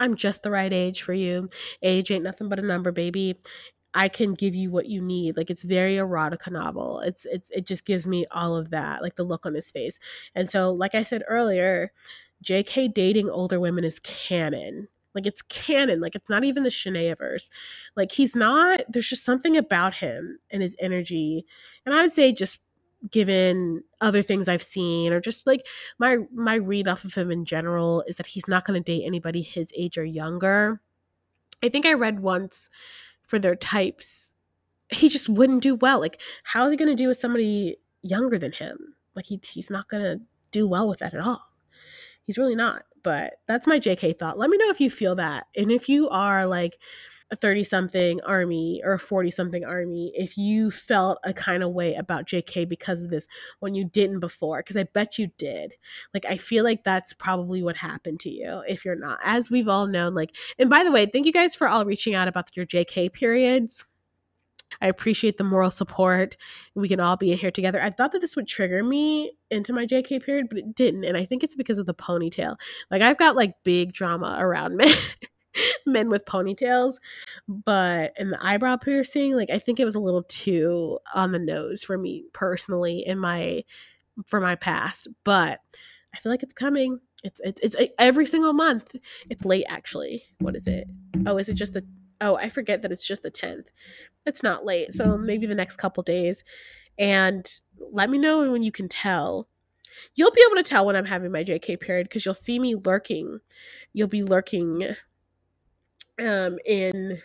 I'm just the right age for you. Age ain't nothing but a number, baby. I can give you what you need. Like it's very erotica novel. It's it's it just gives me all of that, like the look on his face. And so, like I said earlier, JK dating older women is canon. Like it's canon. Like it's not even the Shanaeverse. Like he's not. There's just something about him and his energy, and I would say just given other things I've seen or just like my my read off of him in general is that he's not going to date anybody his age or younger. I think I read once for their types he just wouldn't do well. Like how is he going to do with somebody younger than him? Like he he's not going to do well with that at all. He's really not. But that's my JK thought. Let me know if you feel that. And if you are like a 30 something army or a 40 something army if you felt a kind of way about JK because of this when you didn't before because I bet you did. Like I feel like that's probably what happened to you if you're not. As we've all known like and by the way, thank you guys for all reaching out about your JK periods. I appreciate the moral support. We can all be in here together. I thought that this would trigger me into my JK period, but it didn't. And I think it's because of the ponytail. Like I've got like big drama around me. men with ponytails, but in the eyebrow piercing, like I think it was a little too on the nose for me personally in my for my past, but I feel like it's coming. It's it's it's every single month. It's late actually. What is it? Oh, is it just the Oh, I forget that it's just the 10th. It's not late. So maybe the next couple days and let me know when you can tell you'll be able to tell when I'm having my JK period because you'll see me lurking. You'll be lurking um, in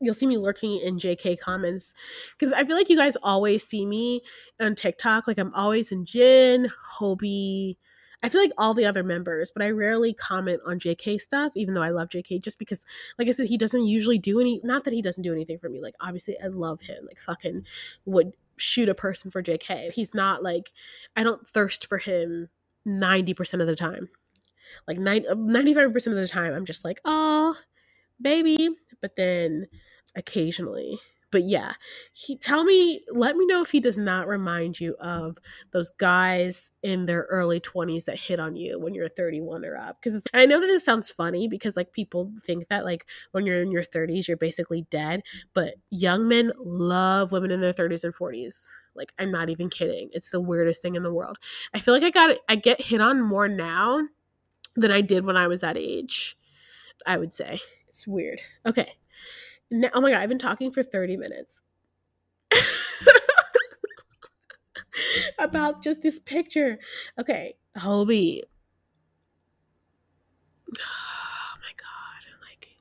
you'll see me lurking in JK comments because I feel like you guys always see me on TikTok. Like I'm always in Jin, Hobi. I feel like all the other members, but I rarely comment on JK stuff, even though I love JK, just because, like I said, he doesn't usually do any. Not that he doesn't do anything for me. Like obviously, I love him. Like fucking would shoot a person for JK. He's not like I don't thirst for him ninety percent of the time. Like 95 percent of the time, I'm just like, oh, baby. But then occasionally. But yeah, he tell me, let me know if he does not remind you of those guys in their early 20s that hit on you when you're 31 or up. Because I know that this sounds funny because like people think that like when you're in your 30s, you're basically dead. But young men love women in their 30s and 40s. Like I'm not even kidding. It's the weirdest thing in the world. I feel like I got I get hit on more now than I did when I was that age. I would say it's weird. Okay. Now, oh my god, I've been talking for 30 minutes. about just this picture. Okay, Hobi. Oh my god, like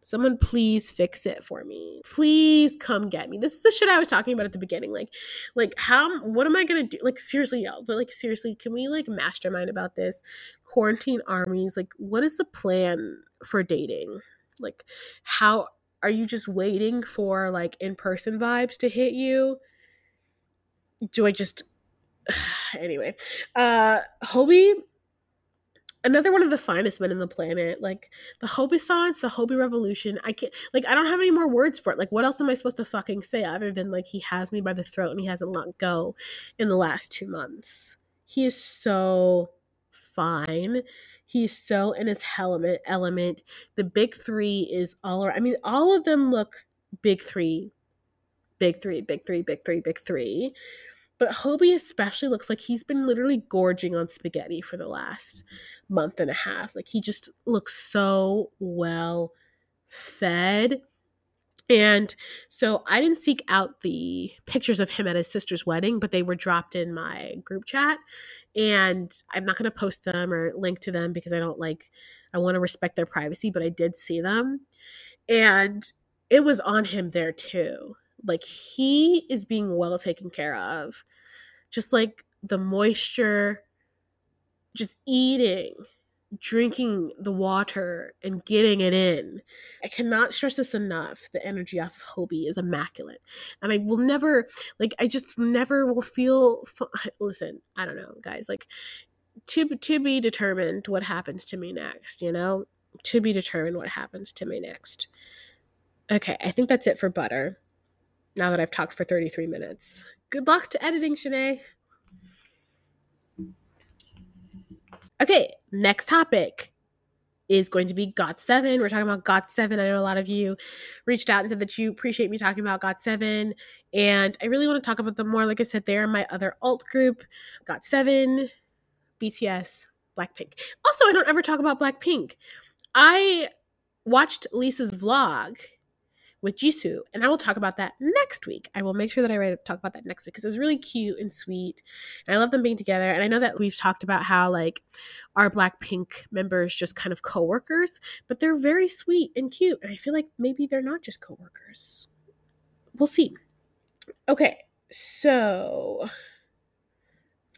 someone please fix it for me. Please come get me. This is the shit I was talking about at the beginning. Like like how what am I going to do? Like seriously, y'all, but like seriously, can we like mastermind about this? Quarantine armies, like what is the plan for dating? Like how are you just waiting for like in-person vibes to hit you? Do I just anyway, uh Hobi another one of the finest men in the planet. Like the Hobi-sans, the Hobi Revolution. I can't like I don't have any more words for it. Like what else am I supposed to fucking say other than like he has me by the throat and he hasn't let go in the last two months. He is so fine. He's so in his element. Element. The big three is all around. I mean, all of them look big three, big three, big three, big three, big three. But Hobi especially looks like he's been literally gorging on spaghetti for the last month and a half. Like he just looks so well fed. And so I didn't seek out the pictures of him at his sister's wedding, but they were dropped in my group chat and I'm not going to post them or link to them because I don't like I want to respect their privacy, but I did see them. And it was on him there too. Like he is being well taken care of. Just like the moisture just eating drinking the water and getting it in. I cannot stress this enough. The energy off of Hobi is immaculate. And I will never, like, I just never will feel. Listen, I don't know, guys. Like, to, to be determined what happens to me next, you know? To be determined what happens to me next. Okay, I think that's it for butter. Now that I've talked for 33 minutes. Good luck to editing, Shanae. Okay, next topic is going to be GOT7. We're talking about GOT7. I know a lot of you reached out and said that you appreciate me talking about GOT7. And I really want to talk about them more. Like I said, they're my other alt group GOT7, BTS, Blackpink. Also, I don't ever talk about Blackpink. I watched Lisa's vlog with Jisoo, and I will talk about that next week. I will make sure that I write talk about that next week because it was really cute and sweet, and I love them being together. And I know that we've talked about how like our Blackpink members just kind of coworkers, but they're very sweet and cute, and I feel like maybe they're not just coworkers. We'll see. Okay, so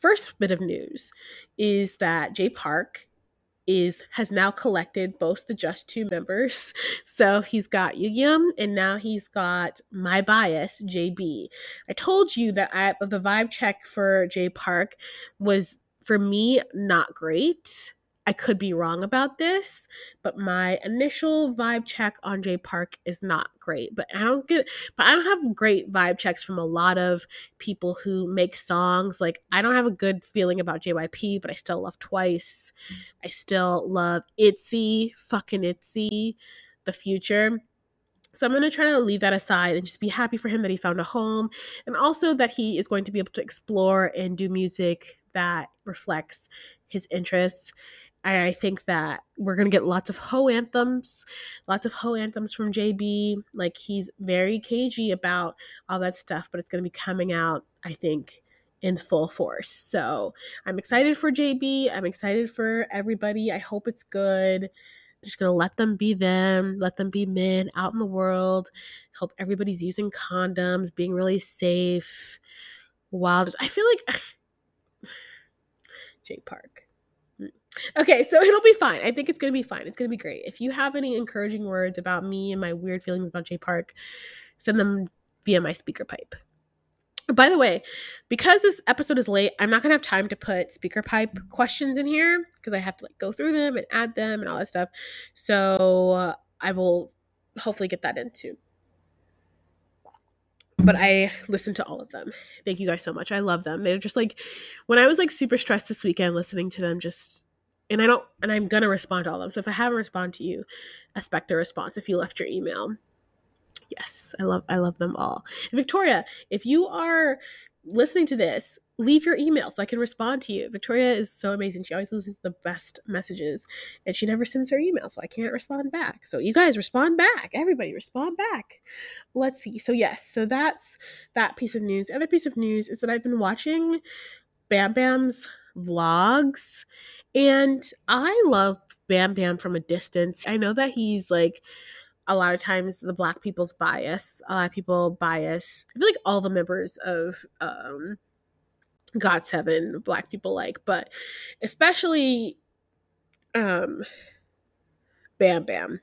first bit of news is that Jay Park is has now collected both the just two members. So he's got Yugyeom and now he's got my bias, JB. I told you that I the vibe check for Jay Park was for me not great. I could be wrong about this, but my initial vibe check on Jay Park is not great. But I don't get but I don't have great vibe checks from a lot of people who make songs. Like I don't have a good feeling about JYP, but I still love Twice. I still love Itzy, fucking Itzy, the future. So I'm going to try to leave that aside and just be happy for him that he found a home and also that he is going to be able to explore and do music that reflects his interests. I think that we're gonna get lots of Ho anthems, lots of Ho anthems from JB. Like he's very cagey about all that stuff, but it's gonna be coming out, I think, in full force. So I'm excited for JB. I'm excited for everybody. I hope it's good. Just gonna let them be them, let them be men out in the world. Hope everybody's using condoms, being really safe. Wild. I feel like Jay Park. Okay, so it'll be fine. I think it's gonna be fine. It's gonna be great. If you have any encouraging words about me and my weird feelings about Jay Park, send them via my SpeakPipe. By the way, because this episode is late, I'm not gonna have time to put SpeakPipe questions in here because I have to like go through them and add them and all that stuff. So uh, I will hopefully get that into. But I listened to all of them. Thank you guys so much. I love them. They're just like when I was like super stressed this weekend listening to them just and I don't and I'm gonna respond to all of them. So if I haven't responded to you, expect a response if you left your email. Yes i love i love them all. And victoria if you are listening to this leave your email so i can respond to you. Victoria is so amazing. She always listens the best messages and she never sends her email so i can't respond back. So you guys respond back. Everybody respond back. Let's see. So yes so that's that piece of news. The other piece of news is that i've been watching bam bam's vlogs and i love bam bam from a distance i know that he's like a lot of times the black people's bias a lot of people bias i feel like all the members of um got7 black people like but especially um bam bam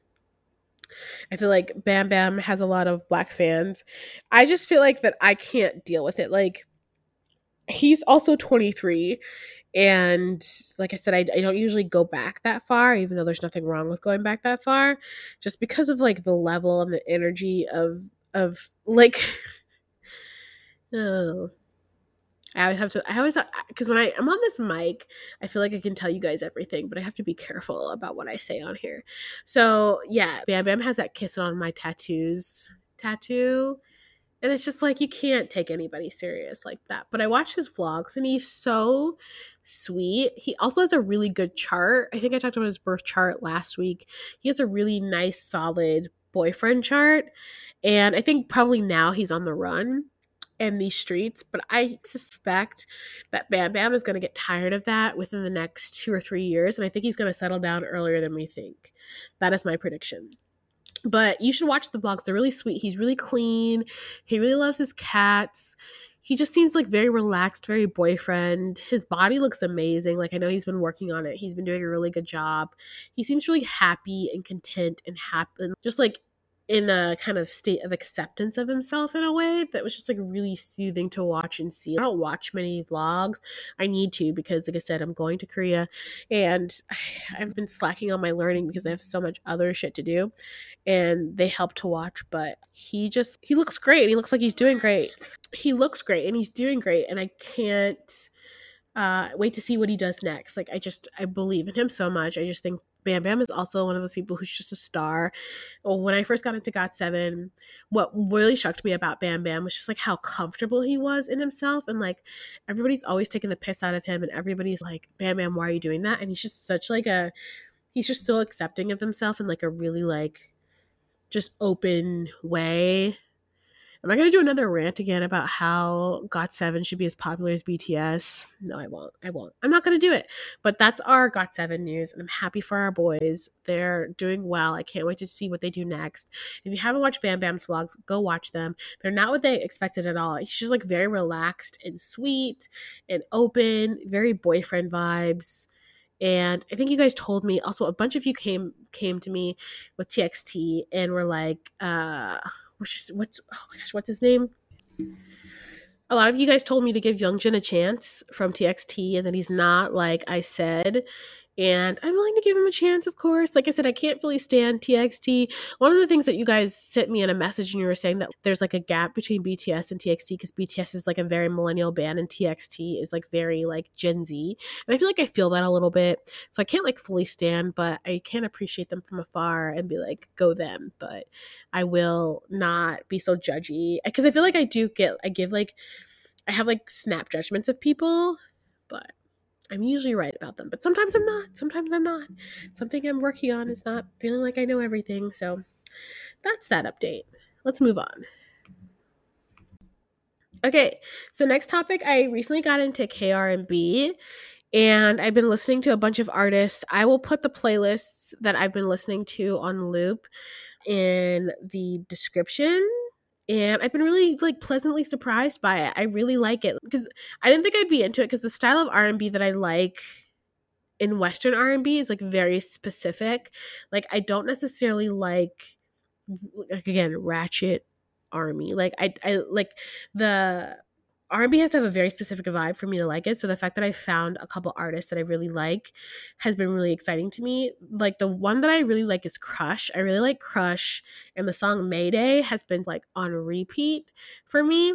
I feel like Bam Bam has a lot of black fans. I just feel like that I can't deal with it. Like he's also 23 and like i said I, I, don't usually go back that far even though there's nothing wrong with going back that far just because of like the level and the energy of of like oh I would have to. I always uh, because when I am on this mic, I feel like I can tell you guys everything, but I have to be careful about what I say on here. So yeah, Bam Bam has that kiss on my tattoos tattoo, and it's just like you can't take anybody serious like that. But I watch his vlogs and he's so sweet. He also has a really good chart. I think I talked about his birth chart last week. He has a really nice, solid boyfriend chart. And I think probably now he's on the run in these streets, but I suspect that Bam Bam is going to get tired of that within the next two or three years. And I think he's going to settle down earlier than we think. That is my prediction but you should watch the vlogs. They're really sweet. He's really clean. He really loves his cats. He just seems like very relaxed, very boyfriend. His body looks amazing. Like I know he's been working on it. He's been doing a really good job. He seems really happy and content and happy. Just like in a kind of state of acceptance of himself in a way that was just like really soothing to watch and see. I don't watch many vlogs. I need to because, like I said, I'm going to Korea and I've been slacking on my learning because I have so much other shit to do and they help to watch. But he just, he looks great. He looks like he's doing great. He looks great and he's doing great. And I can't uh, wait to see what he does next. Like, I just, I believe in him so much. I just think Bam Bam is also one of those people who's just a star. When I first got into GOT7, what really shocked me about Bam Bam was just like how comfortable he was in himself. And like everybody's always taking the piss out of him, and everybody's like, Bam Bam, why are you doing that? And he's just such like a, he's just so accepting of himself in like a really like, just open way Am I going to do another rant again about how GOT7 should be as popular as BTS? No, I won't. I won't. I'm not going to do it. But that's our GOT7 news, and I'm happy for our boys. They're doing well. I can't wait to see what they do next. If you haven't watched Bam Bam's vlogs, go watch them. They're not what they expected at all. He's just like very relaxed and sweet and open, very boyfriend vibes and i think you guys told me also a bunch of you came came to me with txt and were like uh Oh, what's what's oh my gosh, what's his name? A lot of you guys told me to give Yeonjun a chance from TXT, and that he's not like I said and I'm willing to give him a chance, of course. Like I said, I can't fully stand TXT. One of the things that you guys sent me in a message and you were saying that there's like a gap between BTS and TXT because BTS is like a very millennial band and TXT is like very like Gen Z. And I feel like I feel that a little bit. So I can't like fully stand, but I can appreciate them from afar and be like, go them. But I will not be so judgy because I feel like I do get, I give like, I have like snap judgments of people, but I'm usually right about them, but sometimes I'm not. Sometimes I'm not. Something I'm working on is not feeling like I know everything. So that's that update. Let's move on. Okay, so next topic, I recently got into KR&B And I've been listening to a bunch of artists. I will put the playlists that I've been listening to on loop in the description and I've been really like pleasantly surprised by it. I really like it because I didn't think I'd be into it because the style of R and B that I like in Western R and B is like very specific. Like I don't necessarily like, like again, ratchet army. Like I, I like the R&B has to have a very specific vibe for me to like it. So the fact that I found a couple artists that I really like has been really exciting to me. Like the one that I really like is Crush. I really like Crush and the song Mayday has been like on repeat for me.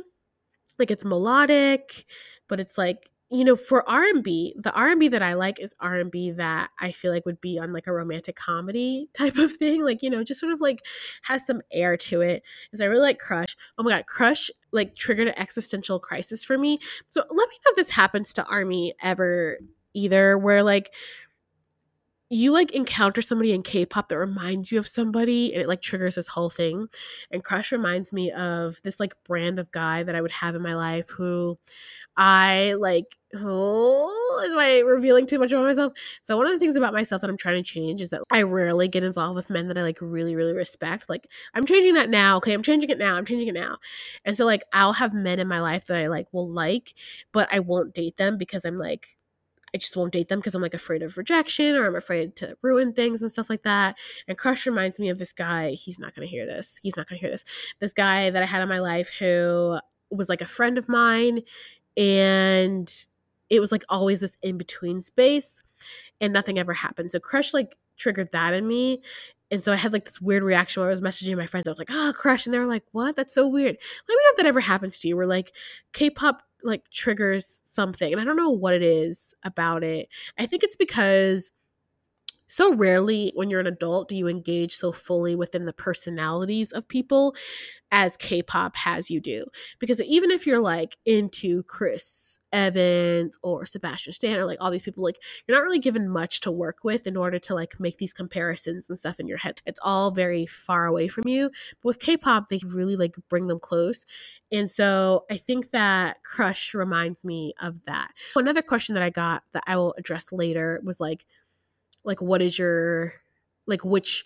Like it's melodic, but it's like you know for r&b the r&b that i like is r&b that i feel like would be on like a romantic comedy type of thing like you know just sort of like has some air to it because i really like crush oh my god crush like triggered an existential crisis for me so let me know if this happens to army ever either where like you like encounter somebody in K-pop that reminds you of somebody and it like triggers this whole thing. And Crush reminds me of this like brand of guy that I would have in my life who I like oh am I revealing too much about myself? So one of the things about myself that I'm trying to change is that I rarely get involved with men that I like really, really respect. Like I'm changing that now. Okay, I'm changing it now. I'm changing it now. And so like I'll have men in my life that I like will like, but I won't date them because I'm like I just won't date them because I'm like afraid of rejection or I'm afraid to ruin things and stuff like that. And Crush reminds me of this guy. He's not going to hear this. He's not going to hear this. This guy that I had in my life who was like a friend of mine and it was like always this in between space and nothing ever happened. So Crush like triggered that in me. And so I had like this weird reaction where I was messaging my friends. I was like, oh, Crush. And they were like, what? That's so weird. Let me know if that ever happens to you where like K pop like triggers something. And I don't know what it is about it. I think it's because so rarely when you're an adult do you engage so fully within the personalities of people as K-pop has you do. Because even if you're like into Chris Evans or Sebastian Stan or like all these people, like you're not really given much to work with in order to like make these comparisons and stuff in your head. It's all very far away from you. But with K-pop, they really like bring them close. And so I think that Crush reminds me of that. Another question that I got that I will address later was like, like what is your like which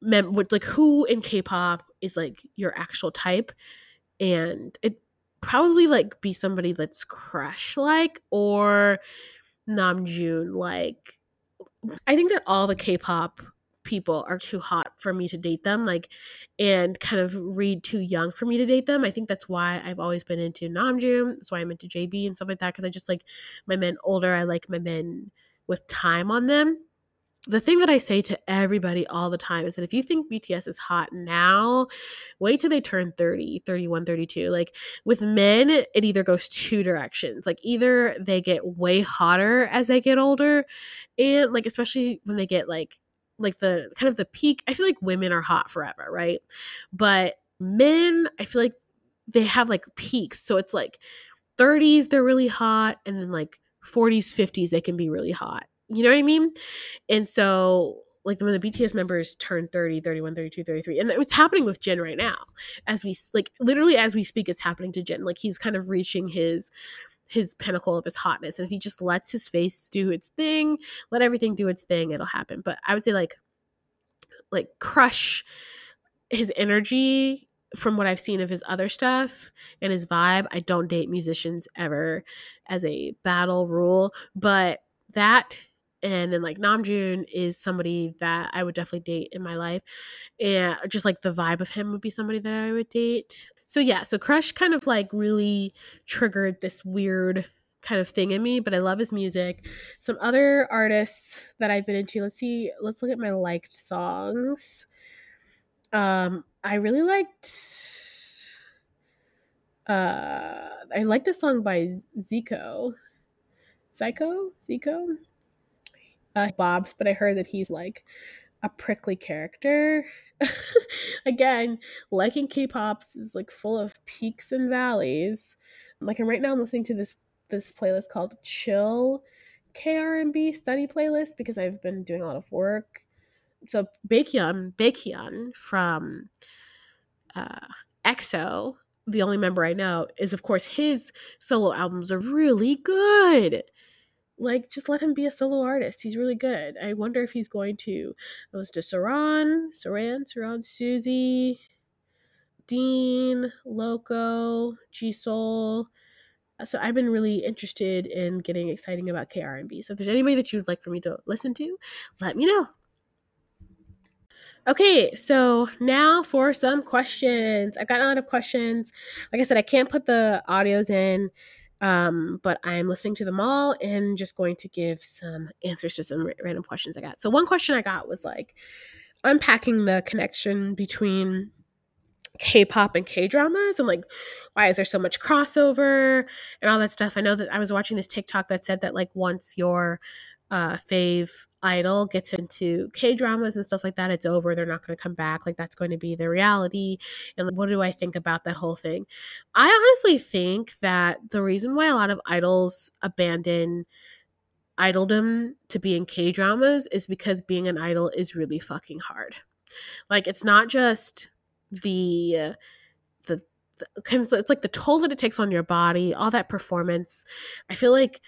mem like who in K-pop is like your actual type? And it probably like be somebody that's crush like or Namjoon like I think that all the K-pop people are too hot for me to date them like and kind of read too young for me to date them. I think that's why i've always been into namjoon. That's why i'm into jb and stuff like that because i just like my men older i like my men with time on them the thing that I say to everybody all the time is that if you think BTS is hot now, wait till they turn 30, 31, 32. Like with men, it either goes two directions. Like either they get way hotter as they get older, and like especially when they get like like the kind of the peak. I feel like women are hot forever, right? But men, I feel like they have like peaks. So it's like 30s, they're really hot, and then like 40s, 50s, they can be really hot you know what I mean? And so like when the BTS members turn 30, 31, 32, 33. And it's happening with Jin right now. As we like literally as we speak, it's happening to Jin. Like he's kind of reaching his his pinnacle of his hotness. And if he just lets his face do its thing, let everything do its thing, it'll happen. But I would say like like crush his energy from what I've seen of his other stuff and his vibe. I don't date musicians ever as a battle rule, but that and then like Namjoon is somebody that I would definitely date in my life, and just like the vibe of him would be somebody that I would date. So yeah, so Crush kind of like really triggered this weird kind of thing in me, but I love his music. Some other artists that I've been into. Let's see. Let's look at my liked songs. Um, I really liked. Uh, I liked a song by Zico. Psycho? Zico? Uh, Bob's, but I heard that he's like a prickly character. Again, liking K-pops is like full of peaks and valleys. Like I'm right now I'm listening to this this playlist called Chill KR&B study playlist because I've been doing a lot of work. So Baekhyun, Baekhyun from uh, EXO, the only member I know, is of course his solo albums are really good like just let him be a solo artist. He's really good. I wonder if he's going to. It was to Saran, Saran, Saran, Susie, Dean, Loco, G Soul. Uh, so I've been really interested in getting exciting about KR&B. So if there's anybody that you'd like for me to listen to, let me know. Okay, so now for some questions. I've got a lot of questions. Like I said, I can't put the audios in, um, but I'm listening to them all and just going to give some answers to some random questions I got. So, one question I got was like unpacking the connection between K-pop and K-dramas and like why is there so much crossover and all that stuff. I know that I was watching this TikTok that said that like once your uh fave idol gets into K-dramas and stuff like that, it's over. They're not going to come back. Like that's going to be the reality. And what do I think about that whole thing? I honestly think that the reason why a lot of idols abandon idoldom to be in K-dramas is because being an idol is really fucking hard. Like it's not just the the, the it's like the toll that it takes on your body, all that performance. I feel like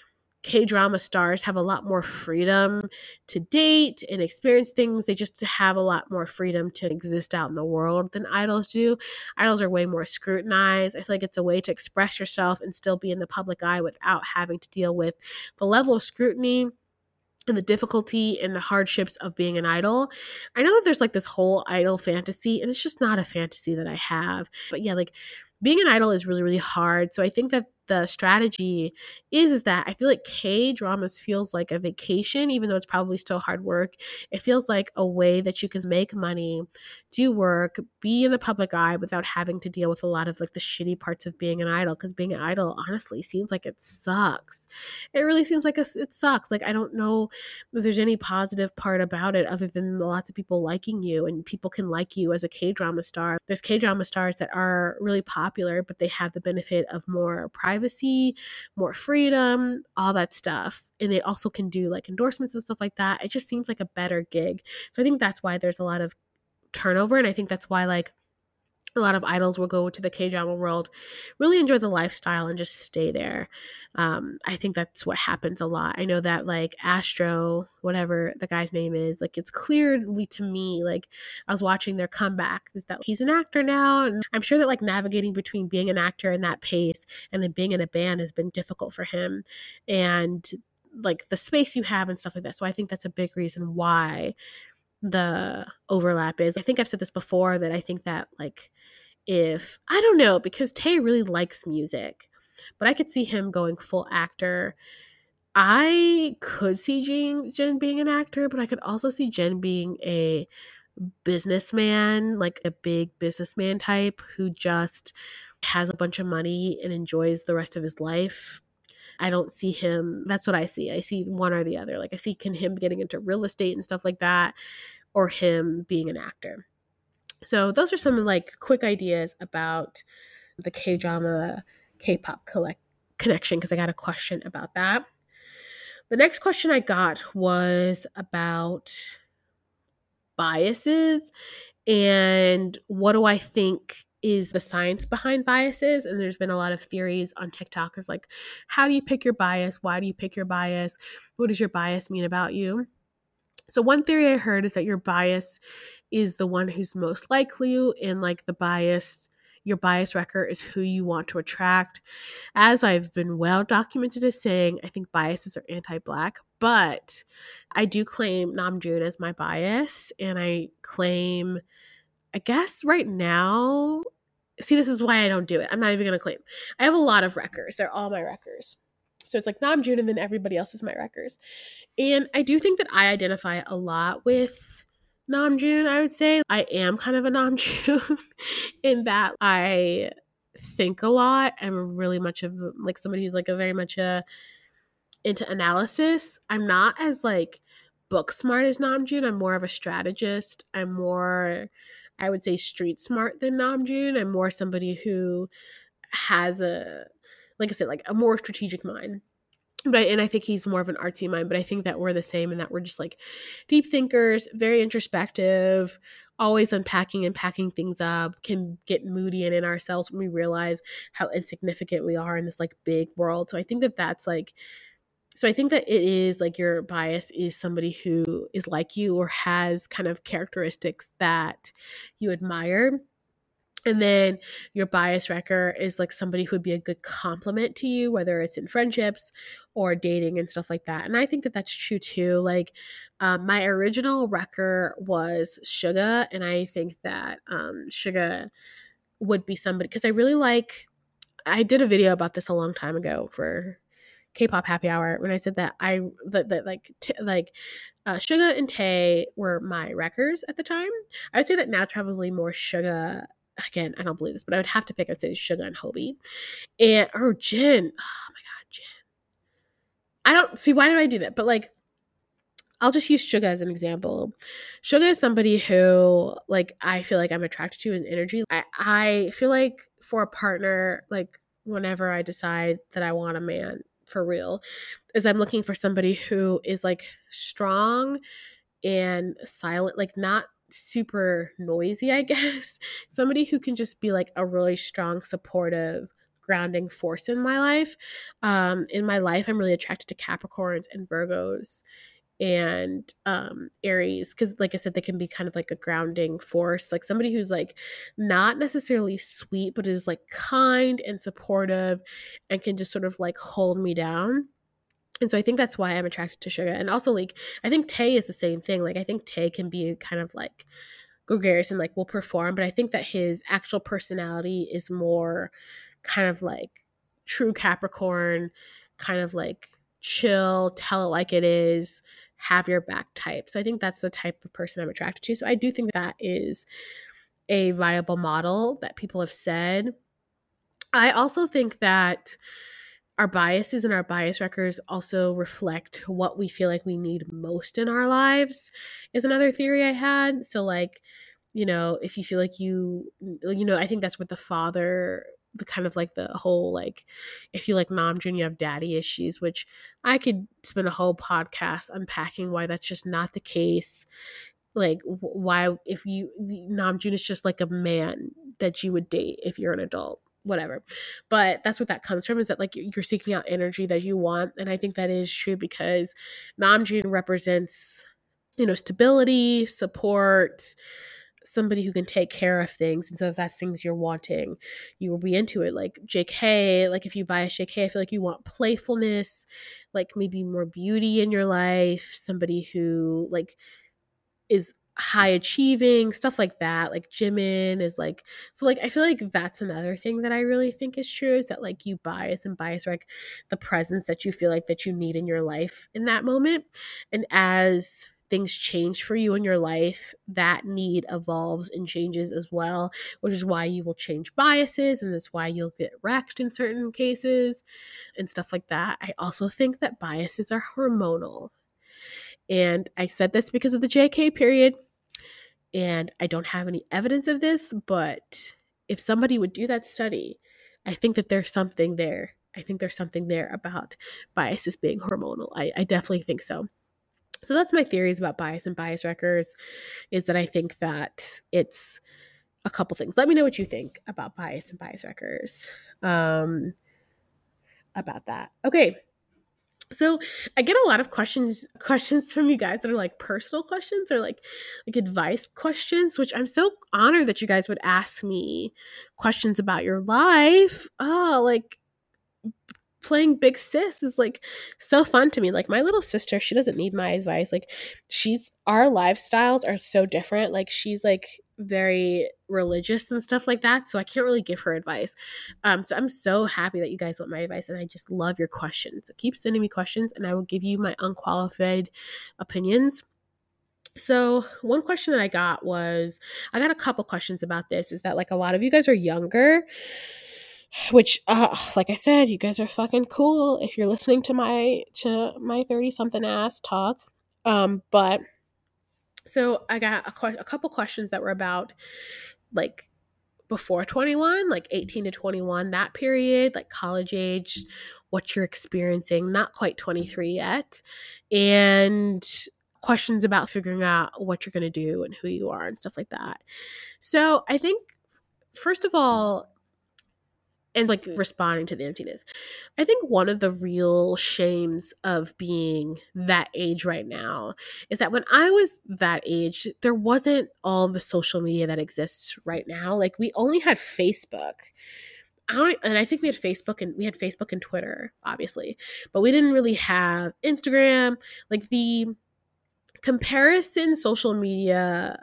K drama stars have a lot more freedom to date and experience things. They just have a lot more freedom to exist out in the world than idols do. Idols are way more scrutinized. I feel like it's a way to express yourself and still be in the public eye without having to deal with the level of scrutiny and the difficulty and the hardships of being an idol. I know that there's like this whole idol fantasy, and it's just not a fantasy that I have. But yeah, like being an idol is really, really hard. So I think that the strategy is is that I feel like K dramas feels like a vacation, even though it's probably still hard work. It feels like a way that you can make money, do work, be in the public eye without having to deal with a lot of like the shitty parts of being an idol. Because being an idol honestly seems like it sucks. It really seems like it sucks. Like I don't know if there's any positive part about it other than lots of people liking you and people can like you as a K drama star. There's K drama stars that are really popular, but they have the benefit of more private privacy, more freedom, all that stuff. And they also can do like endorsements and stuff like that. It just seems like a better gig. So I think that's why there's a lot of turnover. And I think that's why like a lot of idols will go to the K drama world, really enjoy the lifestyle, and just stay there. Um, I think that's what happens a lot. I know that like Astro, whatever the guy's name is, like it's clearly to me, like I was watching their comeback, is that he's an actor now, and I'm sure that like navigating between being an actor and that pace and then being in a band has been difficult for him, and like the space you have and stuff like that. So I think that's a big reason why the overlap is. I think I've said this before that I think that like if I don't know because Tae really likes music, but I could see him going full actor. I could see Jin, Jin being an actor, but I could also see Jin being a businessman, like a big businessman type who just has a bunch of money and enjoys the rest of his life. I don't see him. That's what I see. I see one or the other. Like I see can him getting into real estate and stuff like that, or him being an actor. So those are some like quick ideas about the K drama K pop collect connection because I got a question about that. The next question I got was about biases and what do I think is the science behind biases and there's been a lot of theories on TikTok is like how do you pick your bias? Why do you pick your bias? What does your bias mean about you? So one theory I heard is that your bias is the one who's most likely and like the bias your bias wrecker is who you want to attract. As I've been well documented as saying, I think biases are anti-black, but I do claim Namjoon as my bias, and I claim, I guess right now, see, this is why I don't do it. I'm not even gonna claim. I have a lot of wreckers. They're all my wreckers. So it's like no, Namjoon, and then everybody else is my wreckers. And I do think that I identify a lot with Namjoon, I would say. I am kind of a Namjoon in that I think a lot. I'm really much of like somebody who's like a very much a uh, into analysis. I'm not as like book smart as Namjoon. I'm more of a strategist. I'm more I would say street smart than Namjoon. I'm more somebody who has a like I said, like a more strategic mind but I, and I think he's more of an artsy mind, but I think that we're the same and that we're just like deep thinkers, very introspective, always unpacking and packing things up, can get moody and in ourselves when we realize how insignificant we are in this like big world. So I think that that's like so I think that it is like your bias is somebody who is like you or has kind of characteristics that you admire. And then your bias wrecker is like somebody who would be a good compliment to you, whether it's in friendships or dating and stuff like that. And I think that that's true too. Like, um, my original wrecker was Suga, and I think that um, would be somebody because I really like. I did a video about this a long time ago for K-pop happy hour when I said that I that, that like t- like uh, and Tae were my wreckers at the time. I would say that now it's probably more Suga. Again, I don't believe this, but I would have to pick. I'd say Suga and Hobi, and oh, or Jin. Oh my god, Jin. I don't see why did I do that, but like I'll just use Suga as an example. Suga is somebody who, like, I feel like I'm attracted to in energy. I, I feel like for a partner, like, whenever I decide that I want a man, for real is I'm looking for somebody who is like strong and silent, like not super noisy, I guess. somebody who can just be like a really strong, supportive, grounding force in my life. Um, in my life, I'm really attracted to Capricorns and Virgos and um aries because like i said they can be kind of like a grounding force like somebody who's like not necessarily sweet but is like kind and supportive and can just sort of like hold me down and so i think that's why i'm attracted to suga and also like i think tae is the same thing like i think tae can be kind of like gregarious and like will perform but i think that his actual personality is more kind of like true capricorn kind of like chill tell it like it is have your back type. So I think that's the type of person I'm attracted to. So I do think that is a viable model that people have said. I also think that our biases and our bias records also reflect what we feel like we need most in our lives is another theory I had. So like, you know, if you feel like you you know, I think that's what the father the kind of like the whole like if you like Namjoon you have daddy issues which i could spend a whole podcast unpacking why that's just not the case like why if you Namjoon is just like a man that you would date if you're an adult whatever but that's what that comes from is that like you're seeking out energy that you want and i think that is true because Namjoon represents you know stability support somebody who can take care of things. And so if that's things you're wanting, you will be into it. Like JK, like if you buy a JK, I feel like you want playfulness, like maybe more beauty in your life, somebody who like is high achieving, stuff like that. Like Jimin is like so like I feel like that's another thing that I really think is true is that like you bias and bias like the presence that you feel like that you need in your life in that moment. And as things change for you in your life, that need evolves and changes as well, which is why you will change biases and that's why you'll get wrecked in certain cases and stuff like that. I also think that biases are hormonal. And I said this because of the JK period, and I don't have any evidence of this, but if somebody would do that study, I think that there's something there. I think there's something there about biases being hormonal. I, I definitely think so. So that's my theories about bias and bias records is that I think that it's a couple things. Let me know what you think about bias and bias records. Um about that. Okay. So I get a lot of questions questions from you guys that are like personal questions or like like advice questions, which I'm so honored that you guys would ask me questions about your life. Oh, like playing big sis is like so fun to me. Like my little sister, she doesn't need my advice. Like she's our lifestyles are so different. Like she's like very religious and stuff like that. So I can't really give her advice. Um, so I'm so happy that you guys want my advice and I just love your questions. So keep sending me questions and I will give you my unqualified opinions. So, one question that I got was I got a couple questions about this is that like a lot of you guys are younger which uh like i said you guys are fucking cool if you're listening to my to my 30 something ass talk um but so i got a, que- a couple questions that were about like before 21 like 18 to 21 that period like college age what you're experiencing not quite 23 yet and questions about figuring out what you're going to do and who you are and stuff like that. So i think first of all and like mm. responding to the emptiness. I think one of the real shames of being that age right now is that when I was that age, there wasn't all the social media that exists right now. Like we only had Facebook. I don't, and I think we had Facebook and we had Facebook and Twitter, obviously, but we didn't really have Instagram. Like the comparison social media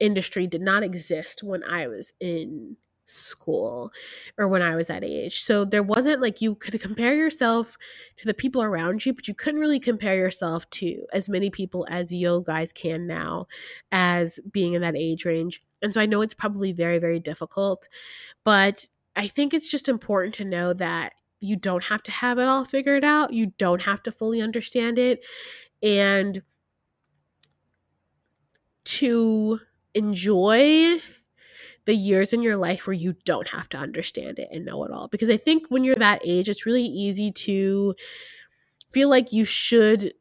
industry did not exist when I was in school or when I was that age. So there wasn't like you could compare yourself to the people around you, but you couldn't really compare yourself to as many people as yo guys can now as being in that age range. And so I know it's probably very, very difficult, but I think it's just important to know that you don't have to have it all figured out. You don't have to fully understand it. And to enjoy the years in your life where you don't have to understand it and know it all. Because I think when you're that age, it's really easy to feel like you should.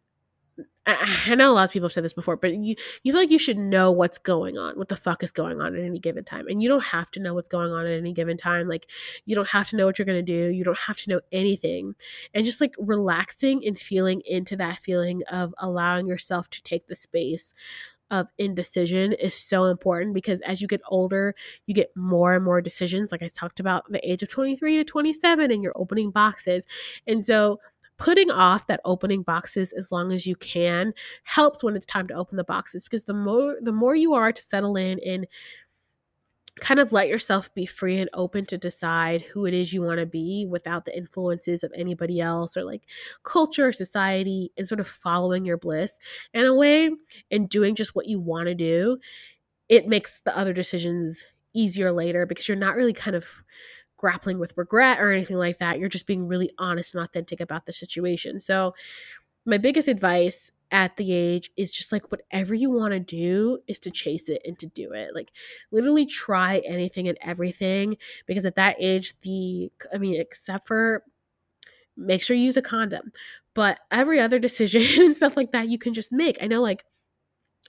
I know a lot of people have said this before, but you, you feel like you should know what's going on, what the fuck is going on at any given time. And you don't have to know what's going on at any given time. Like, you don't have to know what you're going to do. You don't have to know anything. And just like relaxing and feeling into that feeling of allowing yourself to take the space of indecision is so important because as you get older, you get more and more decisions. Like I talked about the age of 23 to 27, and you're opening boxes. And so putting off that opening boxes as long as you can helps when it's time to open the boxes because the more the more you are to settle in and kind of let yourself be free and open to decide who it is you want to be without the influences of anybody else or like culture, or society, and sort of following your bliss in a way and doing just what you want to do, it makes the other decisions easier later because you're not really kind of grappling with regret or anything like that. You're just being really honest and authentic about the situation. So, my biggest advice at the age is just like whatever you want to do is to chase it and to do it. Like literally try anything and everything because at that age the I mean except for make sure you use a condom. But every other decision and stuff like that you can just make. I know like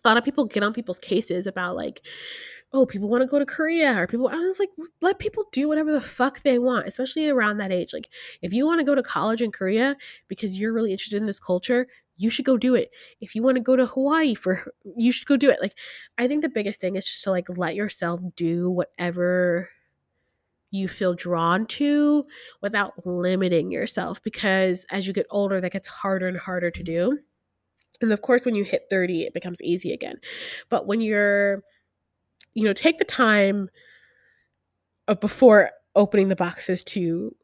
a lot of people get on people's cases about like oh, people want to go to Korea or people, I was like, let people do whatever the fuck they want, especially around that age. Like, if you want to go to college in Korea because you're really interested in this culture, you should go do it. If you want to go to Hawaii for you should go do it. Like I think the biggest thing is just to like let yourself do whatever you feel drawn to without limiting yourself because as you get older that gets harder and harder to do. And of course when you hit 30 it becomes easy again. But when you're you know, take the time of before opening the boxes to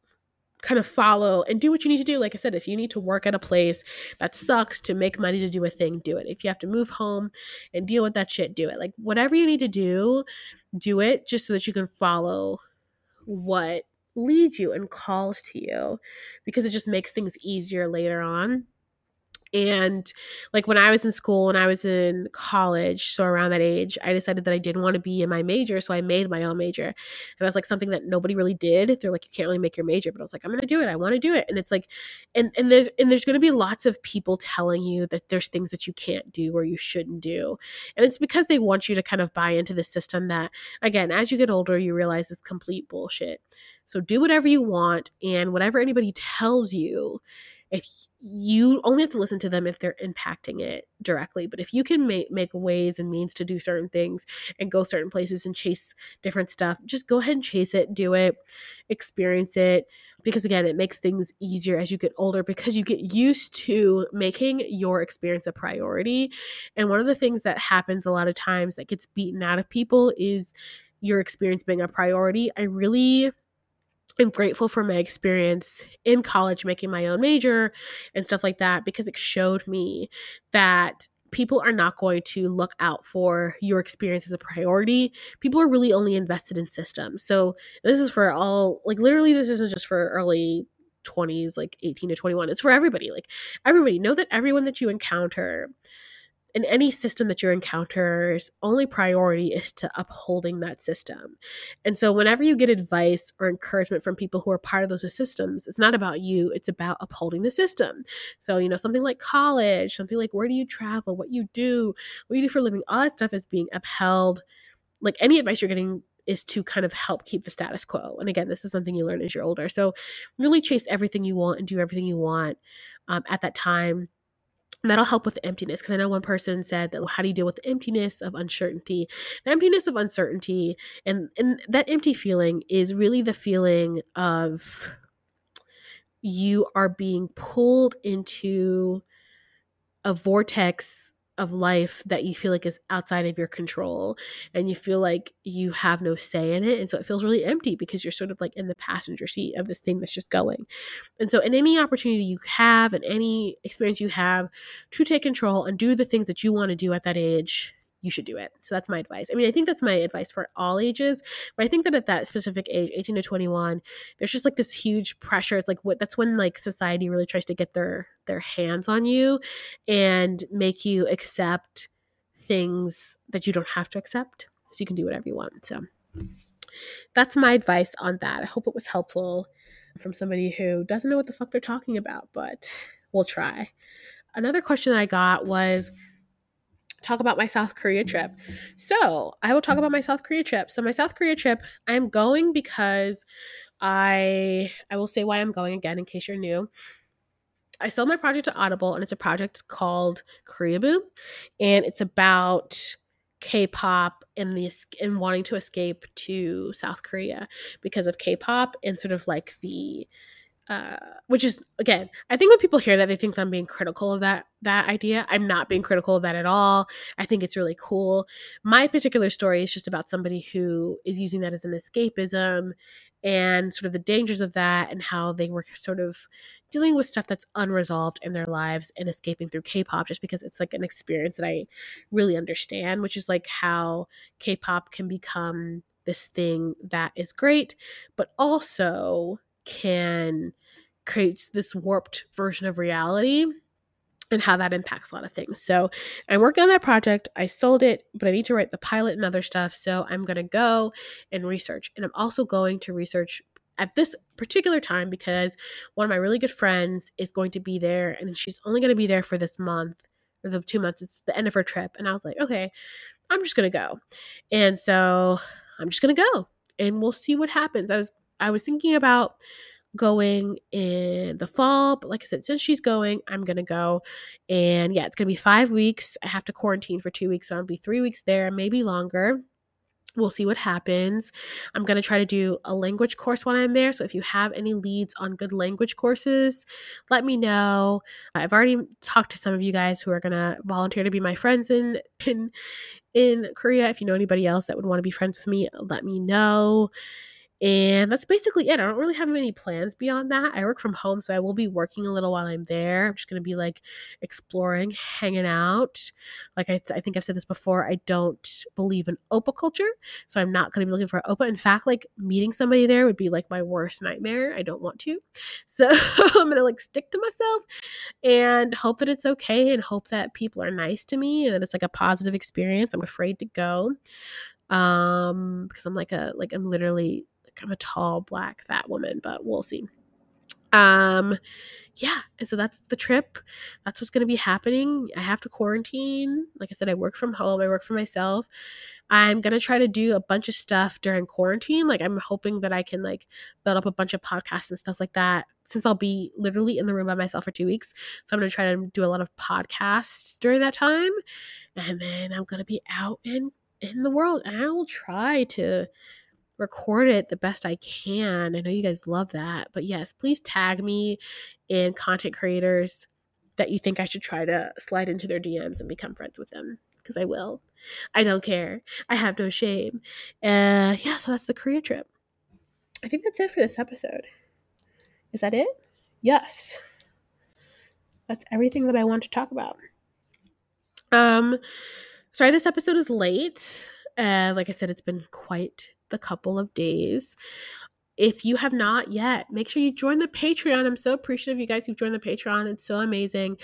kind of follow and do what you need to do. Like I said, if you need to work at a place that sucks to make money to do a thing, do it. If you have to move home and deal with that shit, do it. Like whatever you need to do, do it just so that you can follow what leads you and calls to you because it just makes things easier later on. And like when I was in school and I was in college, so around that age, I decided that I didn't want to be in my major. So I made my own major. And that's like something that nobody really did. They're like, you can't really make your major. But I was like, I'm gonna do it. I want to do it. And it's like and and there's and there's gonna be lots of people telling you that there's things that you can't do or you shouldn't do. And it's because they want you to kind of buy into the system that again, as you get older, you realize is complete bullshit. So do whatever you want and whatever anybody tells you if you only have to listen to them if they're impacting it directly but if you can make make ways and means to do certain things and go certain places and chase different stuff just go ahead and chase it do it experience it because again it makes things easier as you get older because you get used to making your experience a priority and one of the things that happens a lot of times that gets beaten out of people is your experience being a priority. I really I'm grateful for my experience in college making my own major and stuff like that because it showed me that people are not going to look out for your experience as a priority. People are really only invested in systems. So this is for all like literally this isn't just for early 20s like 18 to 21. It's for everybody. Like everybody know that everyone that you encounter in any system that you encounter's only priority is to upholding that system. And so whenever you get advice or encouragement from people who are part of those systems, it's not about you, it's about upholding the system. So, you know, something like college, something like where do you travel, what you do, what you do for a living, all that stuff is being upheld. Like any advice you're getting is to kind of help keep the status quo. And again, this is something you learn as you're older. So really chase everything you want and do everything you want um, at that time. And that'll help with emptiness. Because I know one person said that well, how do you deal with the emptiness of uncertainty? The emptiness of uncertainty and, and that empty feeling is really the feeling of you are being pulled into a vortex of life that you feel like is outside of your control and you feel like you have no say in it and so it feels really empty because you're sort of like in the passenger seat of this thing that's just going. And so in any opportunity you have and any experience you have to take control and do the things that you want to do at that age you should do it. So that's my advice. I mean, I think that's my advice for all ages, but I think that at that specific age, 18 to 21, there's just like this huge pressure. It's like what that's when like society really tries to get their their hands on you and make you accept things that you don't have to accept. So you can do whatever you want. So that's my advice on that. I hope it was helpful from somebody who doesn't know what the fuck they're talking about, but we'll try. Another question that I got was talk about my South Korea trip. So, I will talk about my South Korea trip. So, my South Korea trip, I'm going because I I will say why I'm going again in case you're new. I sold my project to Audible and it's a project called Korea Koreaboo and it's about K-pop and the and wanting to escape to South Korea because of K-pop and sort of like the uh, which is again, I think when people hear that, they think I'm being critical of that that idea. I'm not being critical of that at all. I think it's really cool. My particular story is just about somebody who is using that as an escapism and sort of the dangers of that and how they were sort of dealing with stuff that's unresolved in their lives and escaping through K-pop just because it's like an experience that I really understand, which is like how K-pop can become this thing that is great, but also can create this warped version of reality and how that impacts a lot of things. So I'm working on that project. I sold it, but I need to write the pilot and other stuff. So I'm going to go and research. And I'm also going to research at this particular time because one of my really good friends is going to be there and she's only going to be there for this month or the two months. It's the end of her trip. And I was like, okay, I'm just going to go. And so I'm just going to go and we'll see what happens. I was I was thinking about going in the fall, but like I said, since she's going, I'm gonna go. And yeah, it's gonna be five weeks. I have to quarantine for two weeks, so I'll be three weeks there, maybe longer. We'll see what happens. I'm going to try to do a language course when I'm there. So if you have any leads on good language courses, let me know. I've already talked to some of you guys who are going to volunteer to be my friends in in in Korea. If you know anybody else that would want to be friends with me, let me know. And that's basically it. I don't really have any plans beyond that. I work from home, so I will be working a little while I'm there. I'm just going to be like exploring, hanging out. Like I, I think I've said this before, I don't believe in oppa culture, so I'm not going to be looking for oppa. In fact, like meeting somebody there would be like my worst nightmare. I don't want to. So I'm going to like stick to myself and hope that it's okay and hope that people are nice to me and that it's like a positive experience. I'm afraid to go um because i'm like a like i'm literally I'm a tall black fat woman, but we'll see. Um yeah, and so that's the trip. That's what's going to be happening. I have to quarantine. Like I said, I work from home. I work for myself. I'm going to try to do a bunch of stuff during quarantine. Like I'm hoping that I can like build up a bunch of podcasts and stuff like that since I'll be literally in the room by myself for 2 weeks. So I'm going to try to do a lot of podcasts during that time. And then I'm going to be out in in the world and I will try to record it the best I can. I know you guys love that. But yes, please tag me in content creators that you think I should try to slide into their DMs and become friends with them because I will. I don't care. I have no shame. Uh yeah, so that's the Korea trip. I think that's it for this episode. Is that it? Yes. That's everything that I want to talk about. Um sorry this episode is late. Uh like I said it's been quite the couple of days. If you have not yet, make sure you join the Patreon. I'm so appreciative of you guys who've joined the Patreon. It's so amazing.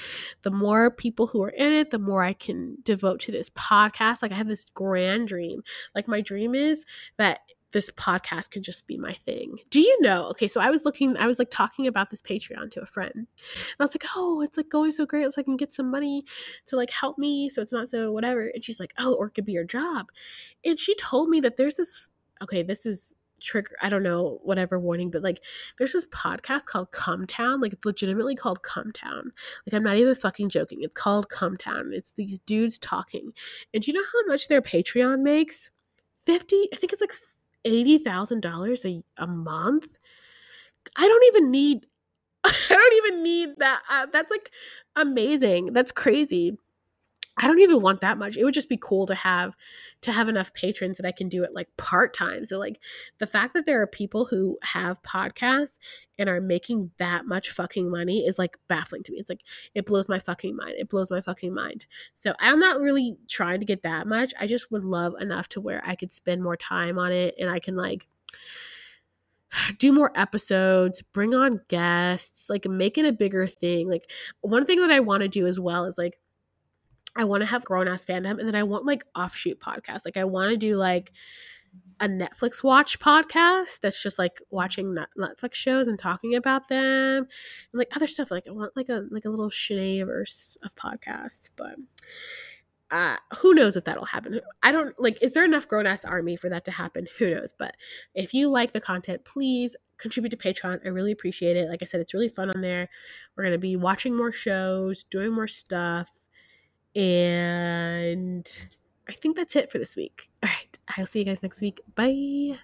The more people who are in it, the more I can devote to this podcast. Like I have this grand dream. Like my dream is that this podcast can just be my thing. Do you know? Okay, so I was looking, I was like talking about this Patreon to a friend. And I was like, oh, it's like going so great. It's like I can get some money to like help me so it's not so whatever. And she's like, oh, or it could be your job. And she told me that there's this okay, this is trigger I don't know, whatever warning, but like there's this podcast called Cum Town. Like it's legitimately called Cum Town. Like I'm not even fucking joking. It's called Cum Town. It's these dudes talking. And do you know how much their Patreon makes? 50, I think it's like $80,000 a, a month. I don't even need I don't even need that. Uh, that's like amazing. That's crazy. I don't even want that much. It would just be cool to have to have enough patrons that I can do it like part time. So like the fact that there are people who have podcasts and are making that much fucking money is like baffling to me. It's like it blows my fucking mind. It blows my fucking mind. So I'm not really trying to get that much. I just would love enough to where I could spend more time on it and I can like do more episodes, bring on guests, like make it a bigger thing. Like one thing that I want to do as well is like I want to have grown ass fandom and then I want like offshoot podcasts. Like I want to do like a Netflix watch podcast that's just like watching Netflix shows and talking about them and like other stuff. Like I want like a like a little Shanaeverse of podcasts, but uh who knows if that'll happen. I don't like is there enough grown ass army for that to happen? Who knows? But if you like the content please contribute to patreon. I really appreciate it. Like i said it's really fun on there. We're to be watching more shows doing more stuff and I think that's it for this week. All right. I'll see you guys next week. Bye.